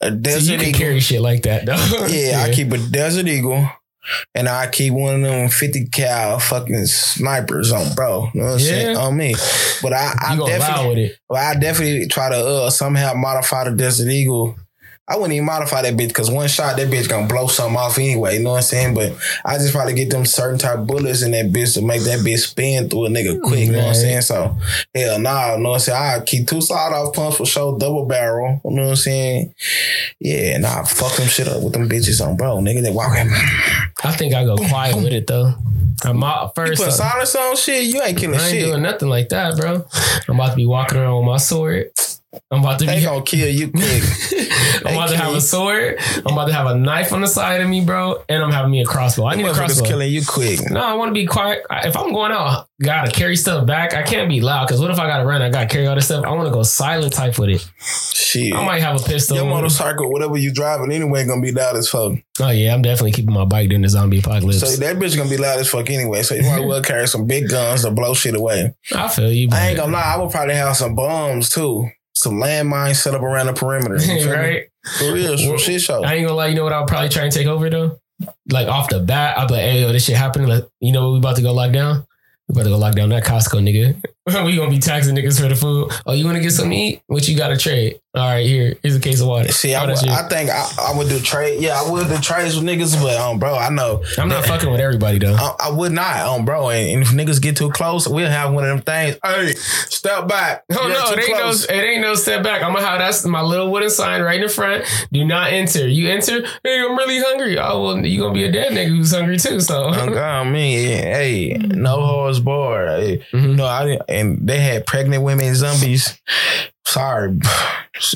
a So desert you can eagle. carry shit like that, though. Yeah, I keep a Desert Eagle. And I keep one of them 50 cal fucking snipers on, bro. You know what I'm saying? Yeah. On me. But I, I you gonna lie definitely well, I definitely try to uh somehow modify the Desert Eagle. I wouldn't even modify that bitch because one shot that bitch gonna blow something off anyway. You know what I'm saying? But I just probably get them certain type bullets in that bitch to make that bitch spin through a nigga quick. You know what I'm saying? So hell nah, you know what I'm saying? I keep two sawed off pumps for sure, double barrel. You know what I'm saying? Yeah, nah, fuck them shit up with them bitches on, bro. Nigga, they walking. I think I go quiet with it though. I'm out You first. put uh, silence on shit, you ain't killing I ain't shit. doing nothing like that, bro. I'm about to be walking around with my sword. I'm about to They be. gonna kill you quick. I'm about to have a sword. I'm about to have a knife on the side of me, bro, and I'm having me a crossbow. I need a crossbow. killing you quick. No, I want to be quiet. If I'm going out, gotta carry stuff back. I can't be loud because what if I gotta run? I gotta carry all this stuff. I want to go silent type with it. Shit. I might have a pistol. Your motorcycle, whatever you driving, anyway, gonna be loud as fuck. Oh yeah, I'm definitely keeping my bike during the zombie apocalypse. So that bitch gonna be loud as fuck anyway. So you might well carry some big guns to blow shit away. I feel you, I ain't gonna lie, I would probably have some bombs too. Some landmines set up around the perimeter. Right? For real, some shit show. I ain't gonna lie. You know what? I'll probably try and take over though. Like off the bat, I'll be like, "Hey, yo, this shit happening. Like, you know, what we about to go lock down. We about to go lock down that Costco, nigga. we gonna be taxing niggas for the food. Oh, you want to get something to eat? What you got to trade? All right, here, here's a case of water. See, I, would. I think I, I would do trade. Yeah, I would do trades with niggas, but um, bro, I know I'm not fucking with everybody though. I, I would not, um, bro. And, and if niggas get too close, we'll have one of them things. Hey, step back. Oh no, it ain't no, it ain't no step back. I'm gonna have that's my little wooden sign right in the front. Do not enter. You enter. Hey, I'm really hungry. Oh well, you gonna be a dead nigga who's hungry too. So Oh, God, me, hey, no horse barred. Hey, Mhm. no, I didn't, and they had pregnant women zombies. Sorry,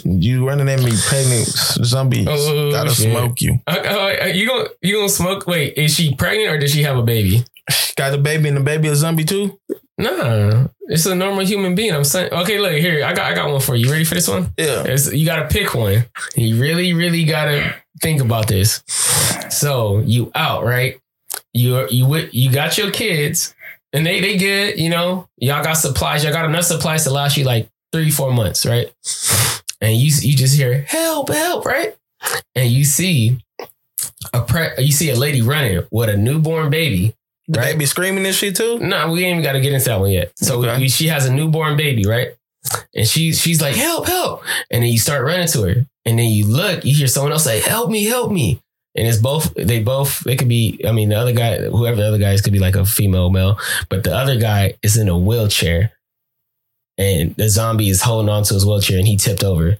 you running at me, pregnant zombies. Oh, Gotta shit. smoke you. Uh, uh, you gonna you gonna smoke? Wait, is she pregnant or does she have a baby? Got the baby, and the baby a zombie too. Nah, it's a normal human being. I'm saying. Okay, look here. I got I got one for you. Ready for this one? Yeah, It's, you gotta pick one. You really, really gotta think about this. So you out, right? You you you got your kids, and they they good. You know, y'all got supplies. Y'all got enough supplies to last you like three, four months, right? And you you just hear help, help, right? And you see a pre- you see a lady running with a newborn baby. the Right. baby screaming and shit too. No, we ain't even got to get into that one yet. So Okay. we- she has a newborn baby, right? And she she's like, "Help, help!" And then you start running to her, and then you look, you hear someone else say, "Help me, help me!" And it's both. They both. it could be. I mean, the other guy, whoever the other guy is, could be like a female, male, but the other guy is in a wheelchair, and the zombie is holding on to his wheelchair, and he tipped over.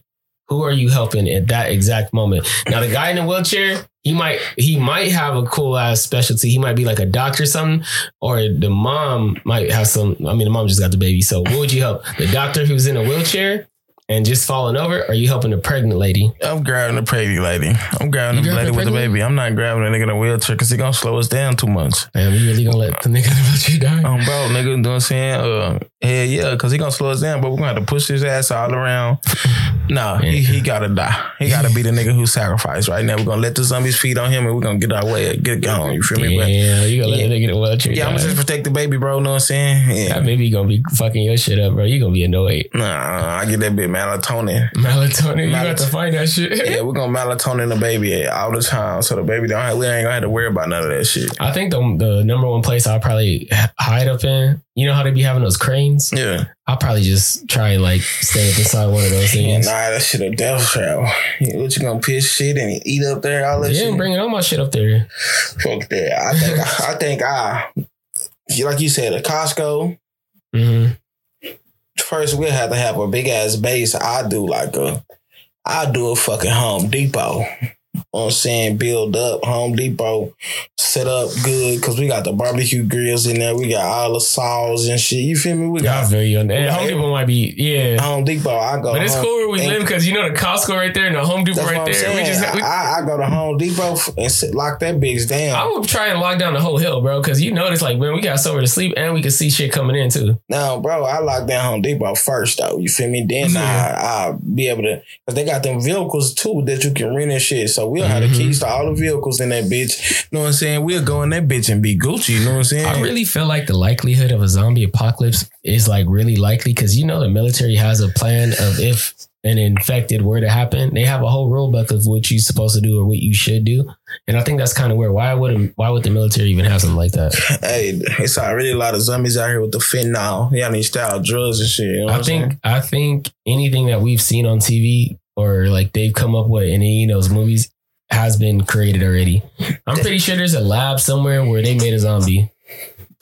Who are you helping at that exact moment? Now, the guy in the wheelchair, he might he might have a cool ass specialty. He might be like a doctor or something, or the mom might have some. I mean, the mom just got the baby. So, what would you help? The doctor who's in a wheelchair and just falling over? Or are you helping the pregnant lady? I'm grabbing the pregnant lady. I'm grabbing You the grabbing lady with the pregnant baby. I'm not grabbing a nigga in a wheelchair because he gonna slow us down too much. Damn, you really gonna let the nigga in the wheelchair die? Um, bro, nigga, you know what I'm saying? Uh, hell yeah, because he gonna slow us down, but we're gonna have to push his ass all around. Nah, he, he gotta die. He gotta be the nigga who sacrificed right now. We're gonna let the zombies feed on him and we're gonna get our way, get gone. You feel me? But Yeah, you gonna let Yeah. the nigga the wheelchair yeah, I'm gonna just protect the baby, bro. Know what I'm saying? Yeah. that Yeah. baby gonna be fucking your shit up, bro. You gonna be annoyed. Nah, I get that bit melatonin. Melatonin, you got to find that shit. Yeah, we're gonna melatonin the baby all the time, so the baby don't have, we ain't gonna have to worry about none of that shit. I think the the number one place I'll probably hide up in, you know how they be having those cranes? Yeah, I'll probably just try and like stand up inside one of those yeah things. nah, that shit a death trap. Yeah, What you gonna piss shit and eat up there? All that shit. Yeah, shit. bringing all my shit up there. Fuck that. I think I, I think I like you said, a Costco. hmm First, we'll have to have a big ass base. I do like a, I do a fucking Home Depot. Know what I'm saying, build up. Home Depot set up good because we got the barbecue grills in there. We got all the saws and shit. You feel me? We got very young. And Yeah, Home Depot might be, yeah. Home Depot. I go. But it's home- cool where we and- live because you know the Costco right there and the Home Depot right there. We just, we, I, I go to Home Depot and sit, lock that bitch down. I would try and lock down the whole hill, bro, because you notice like man, we got somewhere to sleep and we can see shit coming in too. No, bro, I lock down Home Depot first, though. You feel me? Then Yeah. I I'll be able to, because they got them vehicles too that you can rent and shit. So we'll have the mm-hmm. keys to all the vehicles in that bitch. You know what I'm saying? We'll go in that bitch and be Gucci. You know what I'm saying? I really feel like the likelihood of a zombie apocalypse is like really likely because you know the military has a plan of if an infected were to happen, they have a whole rule book of what you're supposed to do or what you should do. And I think that's kind of where why would why would the military even have something like that? hey, it's already a lot of zombies out here with the fentanyl. Y'all need style drugs and shit. You know I think I think anything that we've seen on TV or like they've come up with in any of those movies has been created already. I'm pretty sure there's a lab somewhere where they made a zombie.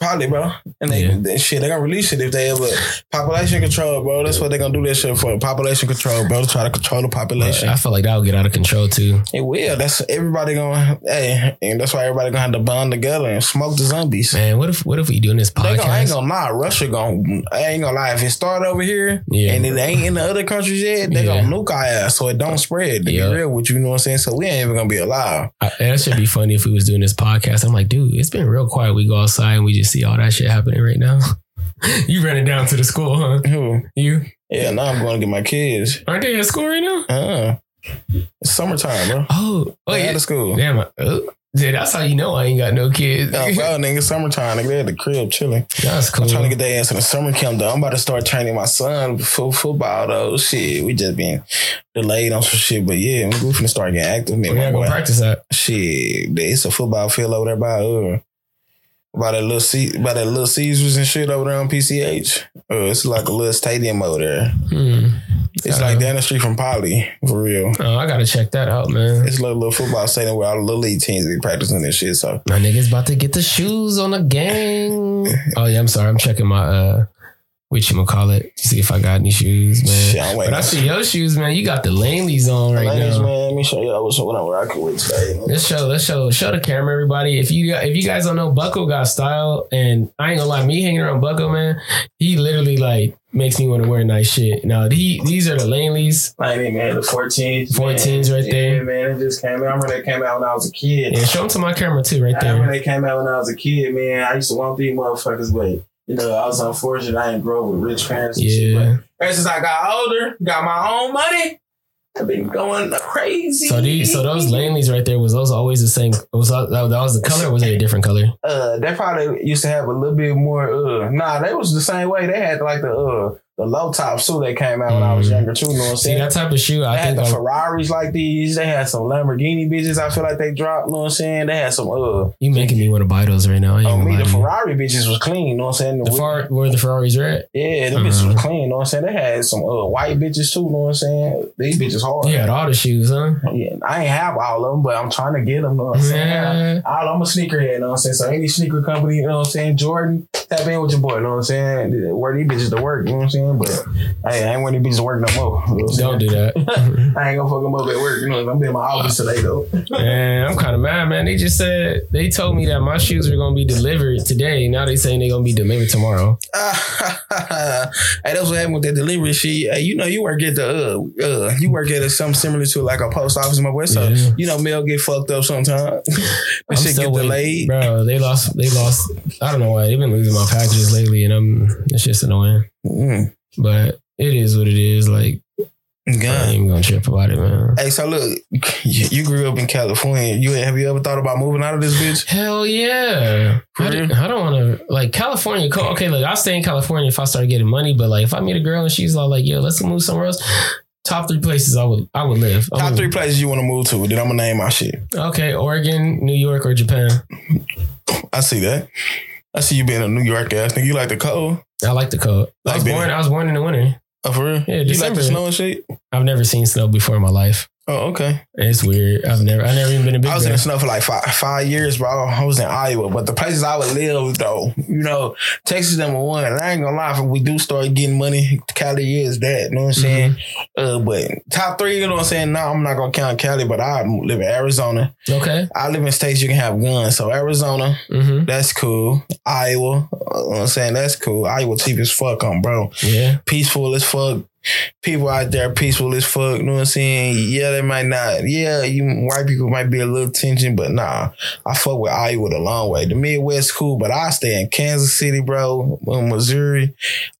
Probably, bro. And they, Yeah. they- shit, they gonna release it if they ever population control, bro. That's what they gonna do that shit for. Population control, bro. To try to control the population. I feel like that would get out of control too. It will. That's everybody gonna. Hey, and that's why everybody gonna have to bond together and smoke the zombies. Man, what if what if we doing this podcast? They gonna, I ain't gonna lie. Russia gonna. I ain't gonna lie. If it start over here Yeah. and it ain't in the other countries yet, they Yeah. gonna nuke our ass so it don't spread. To Yeah. be real with you, you know what I'm saying? So we ain't even gonna be alive. I, that should be funny if we was doing this podcast. I'm like, dude, it's been real quiet. We go outside and we just see all that shit happening right now. you running down to the school, huh? Who? You Yeah, now I'm going to get my kids. aren't they at school right now? Uh, it's summertime, bro. Oh, oh They yeah. out of school. Damn, I- oh, dude, that's how you know I ain't got no kids. Oh, bro, nigga, summertime. Nigga, they at the crib chilling. That's cool. I'm trying to get their ass in the summer camp though. I'm about to start training my son for football though. Shit, we just been delayed on some shit, but yeah, we're going to start getting active. Me, we and my gotta practice that. Shit, it's a football field over there by uh, by that little C, by that little Caesars and shit over there on PCH. Uh, it's like a little stadium over there. Hmm. It's like down the street from Poly, for real. Oh, I gotta check that out, man. It's a little, little football stadium where all the little league teams be practicing this shit. So My niggas about to get the shoes on the gang. Oh yeah, I'm sorry. I'm checking my uh what you gonna call it to see if I got any shoes, man. shit, I'm. But I see your shoes, man. You got the Laneleys on right Ladies, now. man, let me show y'all what's what I'm rocking with today. Let's show, let's show, show the camera, everybody. If you if you guys don't know, Bucko got style, and I ain't gonna lie, me hanging around Bucko, man, he literally like makes me want to wear nice shit. Now he these are the Laneleys. Like man, the 14s. 14s right there. Yeah, man, it just came out. I remember they came out when I was a kid. Yeah, show them to my camera too, right there. I remember they came out when I was a kid, man. I used to want these motherfuckers, but you know, I was unfortunate. I didn't grow up with rich parents. And shit, Yeah. but ever since I got older, got my own money, I've been going crazy. So these, so those Laneleys right there was those always the same? Was that, that was the color? or Was it a different color? uh, they probably used to have a little bit more. Uh, nah, they was the same way. They had like the uh the low top shoe That came out when I was Mm. younger too. You know what I'm See saying? that type of shoe, They I had think. the I- Ferraris like these. They had some Lamborghini bitches. I feel like they dropped. You know what I'm saying? They had some. Uh, you making me want to buy those right now. I oh me, the you. Ferrari bitches was clean. You know what I'm saying? The far where the Ferraris are at. Yeah, them bitches was clean. You know what I'm saying? They had some uh, white bitches too. You know what I'm saying? These bitches hard. You had all the shoes, huh? Yeah, I ain't have all of them, but I'm trying to get them. You know what I'm saying? Yeah. All, I'm a sneakerhead. You know what I'm saying? So any sneaker company, you know what I'm saying? Jordan, tap in with your boy. You know what I'm saying? Wear these bitches to work. You know what I'm saying? But hey, I ain't wearing these bitches to work no more. You know Don't saying? do that. I ain't gonna fuck them up at work. You know, I'm in my office today though. man, I'm kind of mad, man. They just said they told me that my shoes are gonna be delivered today. Now they saying they're gonna be delivered tomorrow. hey, that's what happened with that delivery shit. Hey, you know, you work at the uh, uh you work at a, something similar to like a post office, in my boy. So Yeah. you know, mail get fucked up sometimes. I'm that shit still get waiting. delayed. bro. They lost. They lost. I don't know why they've been losing my packages lately, and I'm. It's just annoying. Mm. But it is what it is. Like I ain't even gonna trip about it, man. Hey, so look, you you grew up in California. You have you ever thought about moving out of this bitch? Hell yeah. I, I don't want to like California. Okay, look, I'll stay in California if I start getting money. But like, if I meet a girl and she's all like, "Yo, let's move somewhere else," top three places I would I would live. I Top would- three places you want to move to? Then I'm gonna name my shit. Okay, Oregon, New York, or Japan. I see that. I see you being a New York ass nigga. You like the cold? I like the cold. I Like was being- born. I was born in the winter. Oh, for real? Yeah, you like December. the snow and shit? I've never seen snow before in my life. Oh, okay. It's weird. I've never, I never even been a big. I was in bear. the snow for like five five years, bro. I was in Iowa, but the places I would live though, you know, Texas number one. And I ain't gonna lie, if we do start getting money, Cali is that. You know what I'm saying? Uh, but top three, you know what I'm saying? No, I'm not gonna count Cali, but I live in Arizona. Okay. I live in states you can have guns, so Arizona, Mm-hmm. that's cool. Iowa, you know what I'm saying that's cool. Iowa cheap as fuck on, bro. Yeah. Peaceful as fuck. People out there peaceful as fuck. You know what I'm saying? Yeah, they might not. Yeah, you white people might be a little tension, but nah. I fuck with Iowa the long way. The Midwest cool, but I stay in Kansas City, bro, Missouri,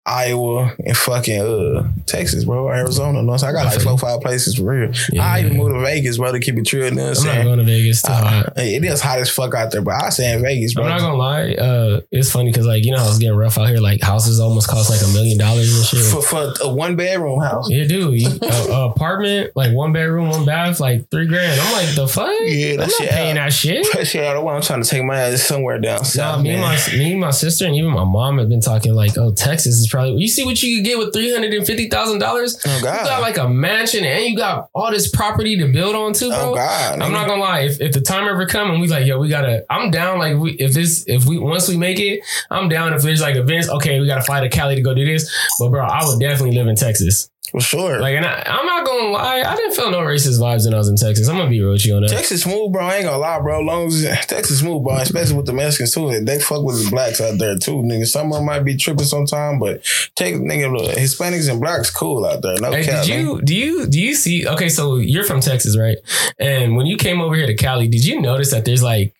Iowa, and fucking uh Texas, bro, Arizona. You know what I'm saying? I got like four, five places for real. Yeah. I even moved to Vegas, bro, to keep it true. You know I'm I'm not going to Vegas. Too Uh, hot. it is hot as fuck out there, but I stay in Vegas, bro. I'm not gonna lie. Uh, it's funny because like you know how it's getting rough out here. Like houses almost cost like a million dollars and shit. for, for a one bedroom house. Yeah, dude. You, a, apartment, like one bedroom, one bath, like three grand. I'm like, the fuck? Yeah, that I'm shit not paying out. that shit. That Shit, I don't want. I'm trying to take my ass somewhere down Nah, south. me and man. my me and my sister and even my mom have been talking like, oh, Texas is probably. You see what you could get with three hundred and fifty thousand dollars? Oh You got like a mansion and you got all this property to build on too, bro. Oh God. I'm not gonna lie. If, if the time ever come and we like, yo, we gotta. I'm down. Like, we, if this, if we once we make it, I'm down. If there's like events, okay, we gotta fly to Cali to go do this. But bro, I would definitely live in Texas. For sure. Like, and I, I'm not gonna lie. I didn't feel no racist vibes when I was in Texas. I'm gonna be real with you on that. Texas smooth, bro. I ain't gonna lie, bro. Long as Texas smooth, bro. Especially with the Mexicans too. They fuck with the blacks out there too, nigga. Some of them might be tripping sometime, but take nigga, look, Hispanics and blacks cool out there. No Hey, cap. did you do you do you see? Okay, so you're from Texas, right? And when you came over here to Cali, did you notice that there's like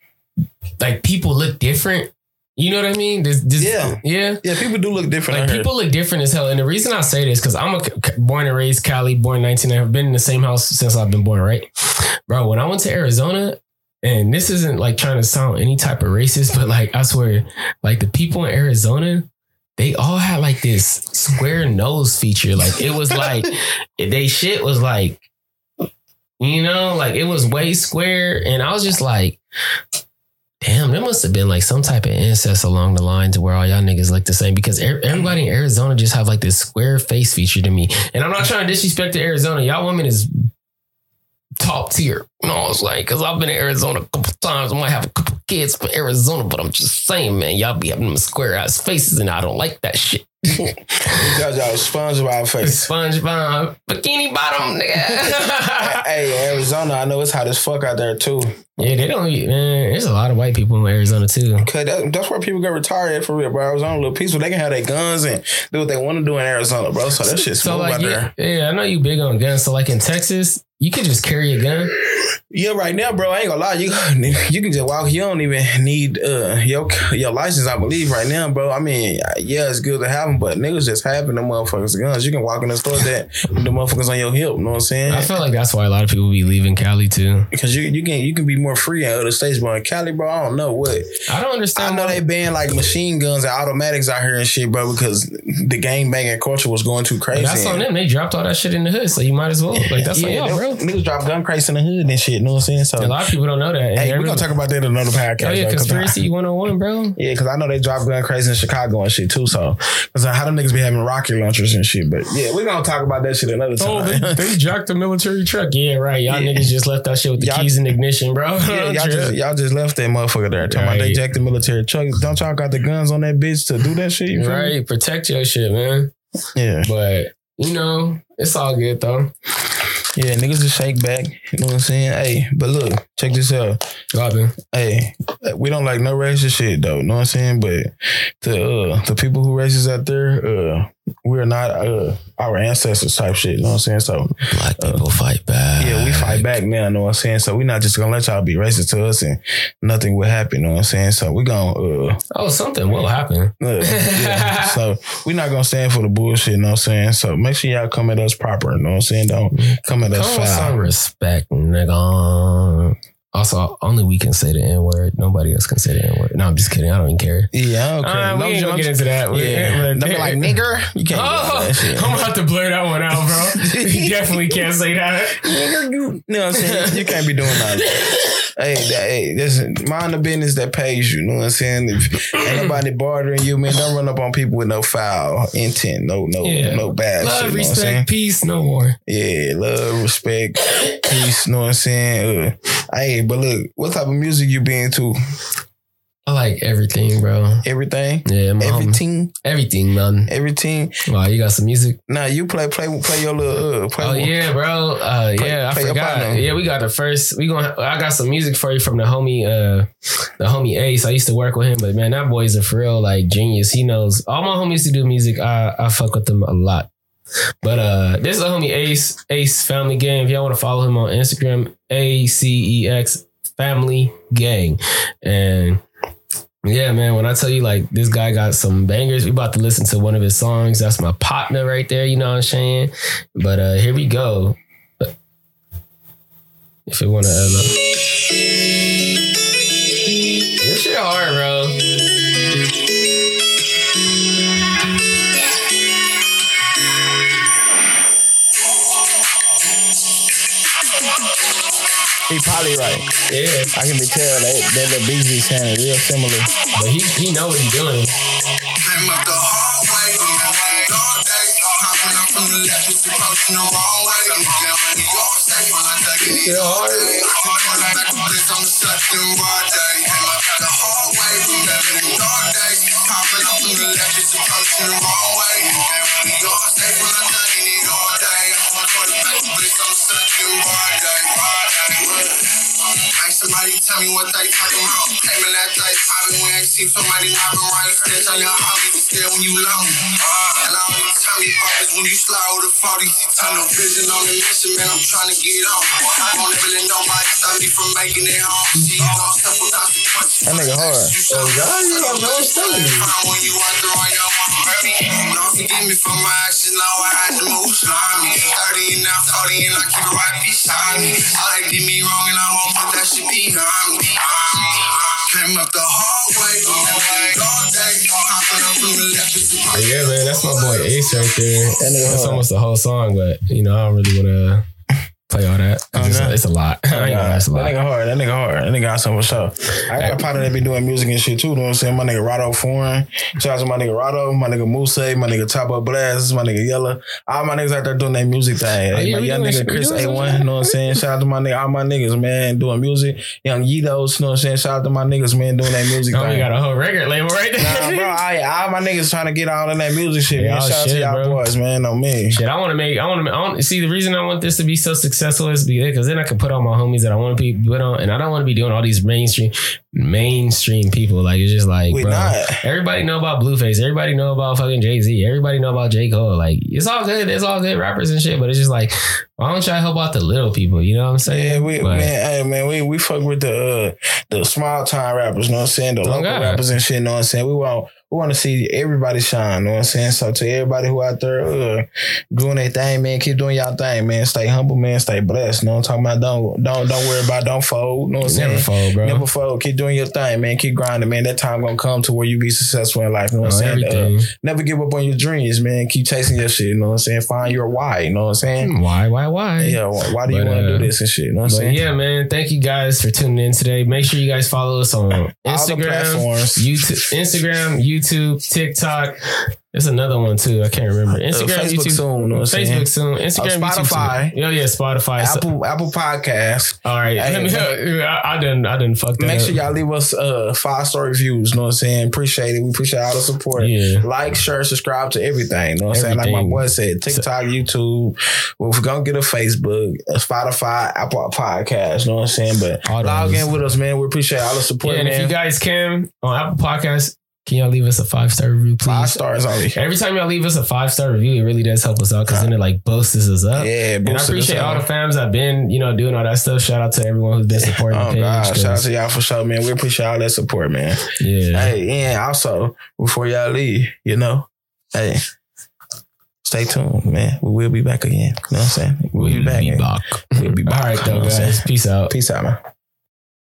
like people look different? You know what I mean? There's, there's- Yeah. yeah. Yeah, people do look different. Like people look different as hell, and the reason I say this because I'm a born and raised Cali, born 19. I've been in the same house since I've been born, right, bro? When I went to Arizona, and this isn't like trying to sound any type of racist, but like I swear, like the people in Arizona, they all had like this square nose feature. Like it was like they shit was like, you know, like it was way square, and I was just like. Damn, there must have been like some type of incest along the line to where all y'all niggas look the same because er- everybody in Arizona just have like this square face feature to me. And I'm not trying to disrespect to Arizona. Y'all women is top tier. You know, it's like, because I've been in Arizona a couple times. I might have a couple kids from Arizona, but I'm just saying, man, y'all be having them square ass faces and I don't like that shit. Because y'all SpongeBob face. SpongeBob, bikini bottom, nigga. hey, Arizona, I know it's hot as fuck out there too. yeah, they don't, man, there's a lot of white people in Arizona too. Cause that, that's where people get retired for real, bro. Arizona, a little peaceful. They can have their guns and do what they want to do in Arizona, bro. So that shit's So like, out yeah, there. yeah, I know you big on guns. So like in Texas, you can just carry a gun. Yeah, right now, bro. I ain't gonna lie. You you can just walk. You don't even need uh your your license. I believe right now, bro. I mean, yeah, it's good to have them, but niggas just having the motherfuckers guns. You can walk in the store with that with the motherfuckers on your hip. You know what I'm saying? I feel like that's why a lot of people be leaving Cali too. Because you you can you can be more free in other states, but In Cali, bro, I don't know what. I don't understand. I know they ban like machine guns and automatics out here and shit, bro, because the gang banging culture was going too crazy. That's on them. They dropped all that shit in the hood, so you might as well. Like that's yeah, on y'all, bro. Niggas drop gun crates in the hood and shit. You know what I'm saying? So A lot of people don't know that. And hey, we every- gonna talk about that in another podcast. Oh yeah, bro, 'cause I- conspiracy 101, bro. Yeah, because I know they drop gun crazy in Chicago and shit too. So, because how them niggas be having rocket launchers and shit. But yeah, we gonna talk about that shit another oh, time. Oh, they, they jacked the military truck. Yeah, right. Y'all Yeah. niggas just left that shit with the Y'all- keys and ignition, bro. yeah, y'all just y'all just left that motherfucker there. Talking about they jacked the military truck. Don't y'all got the guns on that bitch to do that shit? You right. Protect your shit, man. Yeah. But you know, it's all good though. Yeah, niggas just shake back. You know what I'm saying? Hey, but look, check this out. Hey, we don't like no racist shit though. You know what I'm saying? But the uh, the people who racist out there, uh, we're not uh, our ancestors type shit. You know what I'm saying? So Black people fight back. yeah, we fight back now. You know what I'm saying? So we're not just gonna let y'all be racist to us and nothing will happen. You know what I'm saying? So we're gonna uh, Oh, something will happen. uh, yeah. so we're not gonna stand for the bullshit. You know what I'm saying? So make sure y'all come at us proper. You know what I'm saying? Don't come at Come us with foul. some respect, nigga. All Also, only we can say the N word. Nobody else can say the N word. No, I'm just kidding. I don't even care. Yeah, I don't care. Uh, we Long ain't gonna you- get into that. We- Yeah, but- don't be like nigger. You can't. Oh, that shit. I'm about to blur that one out, bro. you definitely can't say that. Nigger, you know what I'm saying? You can't be doing that. Hey, that, hey, listen, mind the business that pays you. You know what I'm saying? If ain't nobody bartering you, man, don't run up on people with no foul intent, no, no, Yeah. no bad Love, shit. You know what I'm respect, peace, no more. Yeah, love, respect, peace. You know what I'm saying? Uh, hey, but look, what type of music you be into? I like everything, bro. Everything, Yeah, my homie. everything, everything, man. everything. Wow, you got some music? Now you play, play, play your little. Uh, play Oh yeah, bro. Uh, Play- yeah, I forgot. Yeah, we got the first. We going I got some music for you from the homie, uh, the homie Ace. I used to work with him, but man, that boy's a for real like genius. He knows all my homies to do music. I I fuck with them a lot. But uh, this is the homie Ace Ace Family Gang. If y'all want to follow him on Instagram, A C E X Family Gang, and yeah, man. When I tell you like this guy got some bangers, we about to listen to one of his songs. That's my partner right there. You know what I'm saying? But uh here we go. If you want to, uh, this shit hard, bro. He probably right. Yeah, I can be tell that that little BZ sounded real similar. but he he know what he doing. Came up the hard way, I'm having a dog day. Hopping up from the left, it's approaching the wrong way. I'm down in New York State, when I'm taking it all day. Ain't somebody tell me what they talking about. Came in that day, popping when I see somebody mobbing right. Stitch on your hobby, scared when you lonely. And all the time you pop is when you slide with a 40. See tunnel vision on the mission, man, I'm trying to get on. I won't ever let nobody stop me from making it home. See, you gon' suffer consequences. That nigga hard. Oh, God, you know, bro, it's telling you. When you out there on your one, baby. Don't forgive me for my actions, now I had to move slimy. 30 and now 40 and I keep it right beside me. All they did me wrong and I won't put that shit behind me. Came up the hard way, all day. Hopping up from the left, yeah, man, that's my boy Ace right there. That That's almost the whole song, but you know I don't really want to play all that. 'cause it's, Okay. it's a lot. I ain't it's a that nigga hard. That nigga hard. That nigga got something for sure. I got a partner that be doing music and shit too. You know what I'm saying? My nigga Rado Foreign. Shout out to my nigga Rado, my nigga Muse, my nigga Top Up Blast, my nigga Yellow. All my niggas out there doing their music thing. Oh, yeah, my young nigga Chris A1, you know what I'm saying? Shout out to my nigga, all my niggas, man, doing music. Young Yidos, you know what I'm saying? Shout out to my niggas, man, doing that music oh, we thing. got a whole record label right there. Nah, bro, I, all my niggas trying to get all in that music shit, Yeah, man. oh, Shout out to y'all bro. boys, man, on me. Shit, I want to make. I want to. I want see the reason I want this to be so successful because then I can put on my homies that I want to be put on, and I don't want to be doing all these mainstream mainstream people. Like it's just like, We bro, not. everybody know about Blueface. Everybody know about fucking Jay Z. Everybody know about J Cole. Like it's all good. It's all good rappers and shit. But it's just like, why don't y'all help out the little people? You know what I'm saying? Yeah, we But- man, hey man, we we fuck with the uh, the small time rappers, you know what I'm saying? The Oh, local God. rappers and shit, you know what I'm saying? We want we want to see everybody shine, you know what I'm saying? So to everybody who out there uh, doing their thing, man, keep doing y'all thing, man. Stay humble, man. Stay blessed. You know what I'm talking about? Don't don't don't worry about don't fold. You know what I'm saying? Never fold, bro. Never fold. Keep doing your thing, man. Keep grinding, man. That time gonna come to where you be successful in life. You know what I'm On saying? Uh, never give up on your dreams, man. Keep chasing your shit. You know what I'm saying? Find your why. You know what I'm saying? Why? Why? Why? Yeah. Why, why do you want to uh, do this and shit? You know what I'm saying? yeah, man, thank you guys for tuning in today. Make sure you guys follow us on Instagram, platforms. YouTube, Instagram, YouTube, TikTok. There's another one too. I can't remember. Instagram, Uh, Facebook YouTube, soon, you know what I'm saying? Facebook soon. Instagram, YouTube. Spotify. Too. Oh yeah, Spotify. So- Apple Apple Podcast. all right, Hey, I, I didn't. I didn't fuck that. Make up. sure y'all leave us uh five star reviews. You know what I'm saying? Appreciate it. We appreciate all the support. Yeah. Like, share, subscribe to everything. You know what I'm saying? Like my boy said, TikTok, YouTube. Well, we're gonna get a Facebook, a Spotify, Apple Podcast. You know what I'm saying? But All log in with us, man. We appreciate all the support, Yeah, and if you guys can on Apple Podcasts, can y'all leave us a five star review, please? five stars only. Every time y'all leave us a five star review, it really does help us out because then it like boosts us up. Yeah, And I appreciate all the fans that been, you know, doing all that stuff. Shout out to everyone who's been supporting Oh the page. God! Shout out to y'all for sure, man. We appreciate all that support, man. yeah. Hey, and also before y'all leave, you know, hey, stay tuned, man. We will be back again. You know what I'm saying? We'll, be back. back. We'll be back. All right, though, what I'm saying? guys. Peace out. Peace out, man.